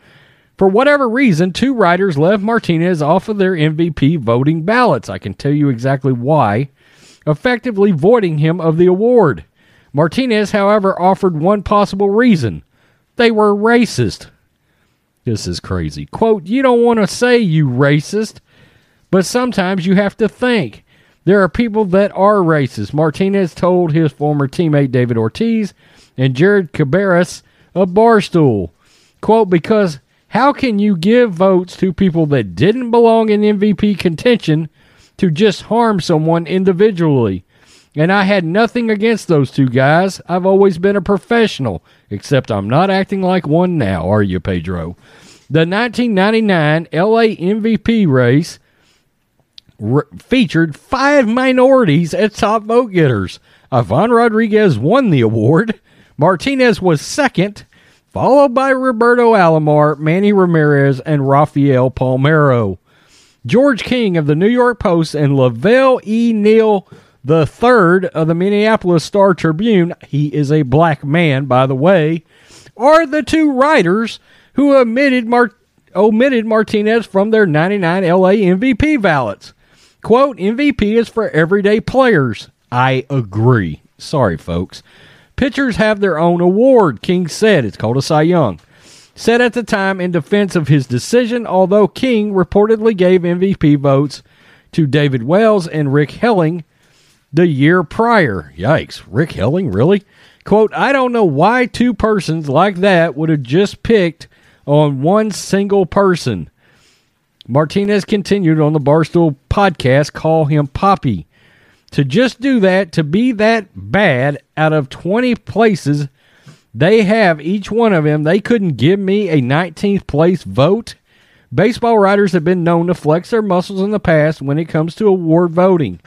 For whatever reason, two writers left Martinez off of their MVP voting ballots. I can tell you exactly why, effectively voiding him of the award. Martinez, however, offered one possible reason they were racist. This is crazy. Quote, You don't want to say you racist, but sometimes you have to think. There are people that are racist. Martinez told his former teammate David Ortiz and Jared Carrabis of Barstool. Quote, because how can you give votes to people that didn't belong in MVP contention to just harm someone individually? And I had nothing against those two guys. I've always been a professional, except I'm not acting like one now, are you, Pedro? The 1999 LA MVP race r- featured five minorities as top vote getters. Ivan Rodriguez won the award. Martinez was second, followed by Roberto Alomar, Manny Ramirez, and Rafael Palmeiro. George King of the New York Post and Lavelle E. Neal the third of the Minneapolis Star Tribune, he is a black man, by the way, are the two writers who omitted, Mar- omitted Martinez from their 99 LA MVP ballots. Quote, MVP is for everyday players. I agree. Sorry, folks. Pitchers have their own award, King said. It's called a Cy Young. Said at the time in defense of his decision, although King reportedly gave MVP votes to David Wells and Rick Helling the year prior. Yikes. Rick Helling, really? Quote, I don't know why two persons like that would have just picked on one single person. Martinez continued on the Barstool podcast, call him Poppy. To just do that, to be that bad out of 20 places they have, each one of them, they couldn't give me a 19th place vote. Baseball writers have been known to flex their muscles in the past when it comes to award voting.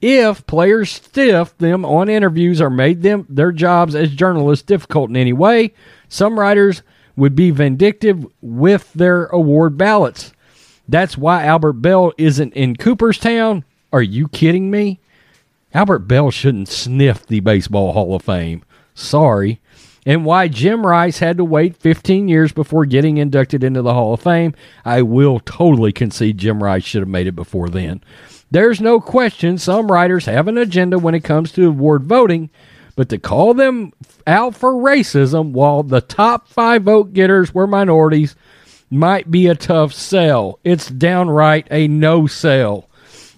If players stiff them on interviews or made them their jobs as journalists difficult in any way, some writers would be vindictive with their award ballots. That's why Albert Belle isn't in Cooperstown. Are you kidding me? Albert Belle shouldn't sniff the Baseball Hall of Fame. Sorry. And why Jim Rice had to wait 15 years before getting inducted into the Hall of Fame, I will totally concede Jim Rice should have made it before then. There's no question some writers have an agenda when it comes to award voting, but to call them out for racism while the top five vote getters were minorities might be a tough sell. It's downright a no sell.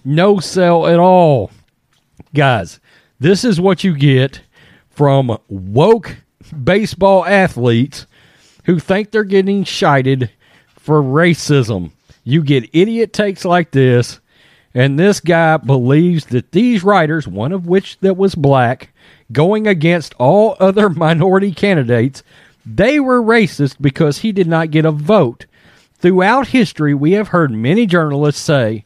No sell at all. Guys, this is what you get from woke baseball athletes who think they're getting shited for racism. You get idiot takes like this, and this guy believes that these writers, one of which that was black, going against all other minority candidates, they were racist because he did not get a vote. Throughout history, we have heard many journalists say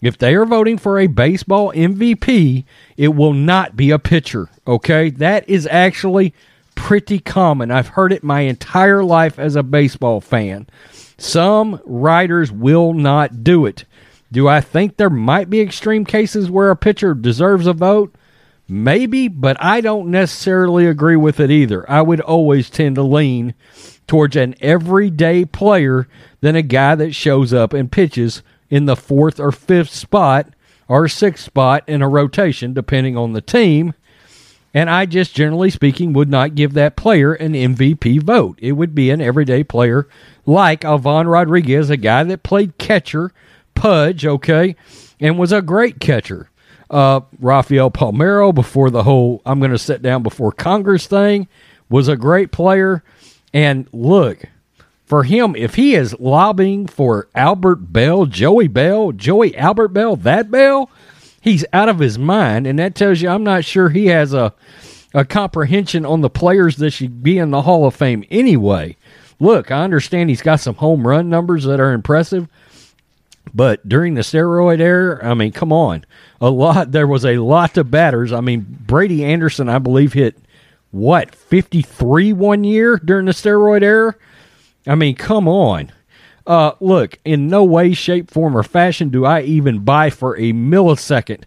If they are voting for a baseball MVP, it will not be a pitcher. Okay, that is actually pretty common. I've heard it my entire life as a baseball fan. Some writers will not do it. Do I think there might be extreme cases where a pitcher deserves a vote? Maybe, but I don't necessarily agree with it either. I would always tend to lean towards an everyday player than a guy that shows up and pitches in the fourth or fifth spot or sixth spot in a rotation, depending on the team. And I just, generally speaking, would not give that player an MVP vote. It would be an everyday player like Ivan Rodriguez, a guy that played catcher, Pudge, okay, and was a great catcher. Uh, Rafael Palmeiro, before the whole I'm going to sit down before Congress thing, was a great player. And look, for him, if he is lobbying for Albert Belle, Joey Belle, Joey Albert Belle, that Belle, he's out of his mind. And that tells you I'm not sure he has a, a comprehension on the players that should be in the Hall of Fame anyway. Look, I understand he's got some home run numbers that are impressive, but during the steroid era, I mean, come on. A lot there was a lot of batters. I mean, Brady Anderson, I believe, hit what, 53 one year during the steroid era? I mean, come on. Uh, look, in no way, shape, form, or fashion do I even buy for a millisecond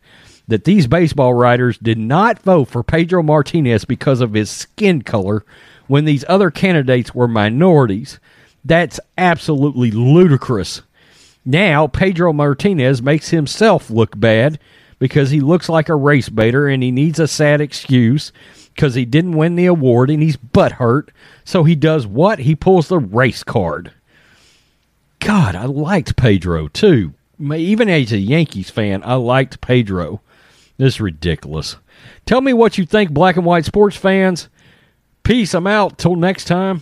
that these baseball writers did not vote for Pedro Martinez because of his skin color when these other candidates were minorities. That's absolutely ludicrous. Now, Pedro Martinez makes himself look bad because he looks like a race baiter and he needs a sad excuse because he didn't win the award and he's butthurt. So he does what? He pulls the race card. God, I liked Pedro too. Even as a Yankees fan, I liked Pedro. This is ridiculous. Tell me what you think, black and white sports fans. Peace. I'm out. Till next time.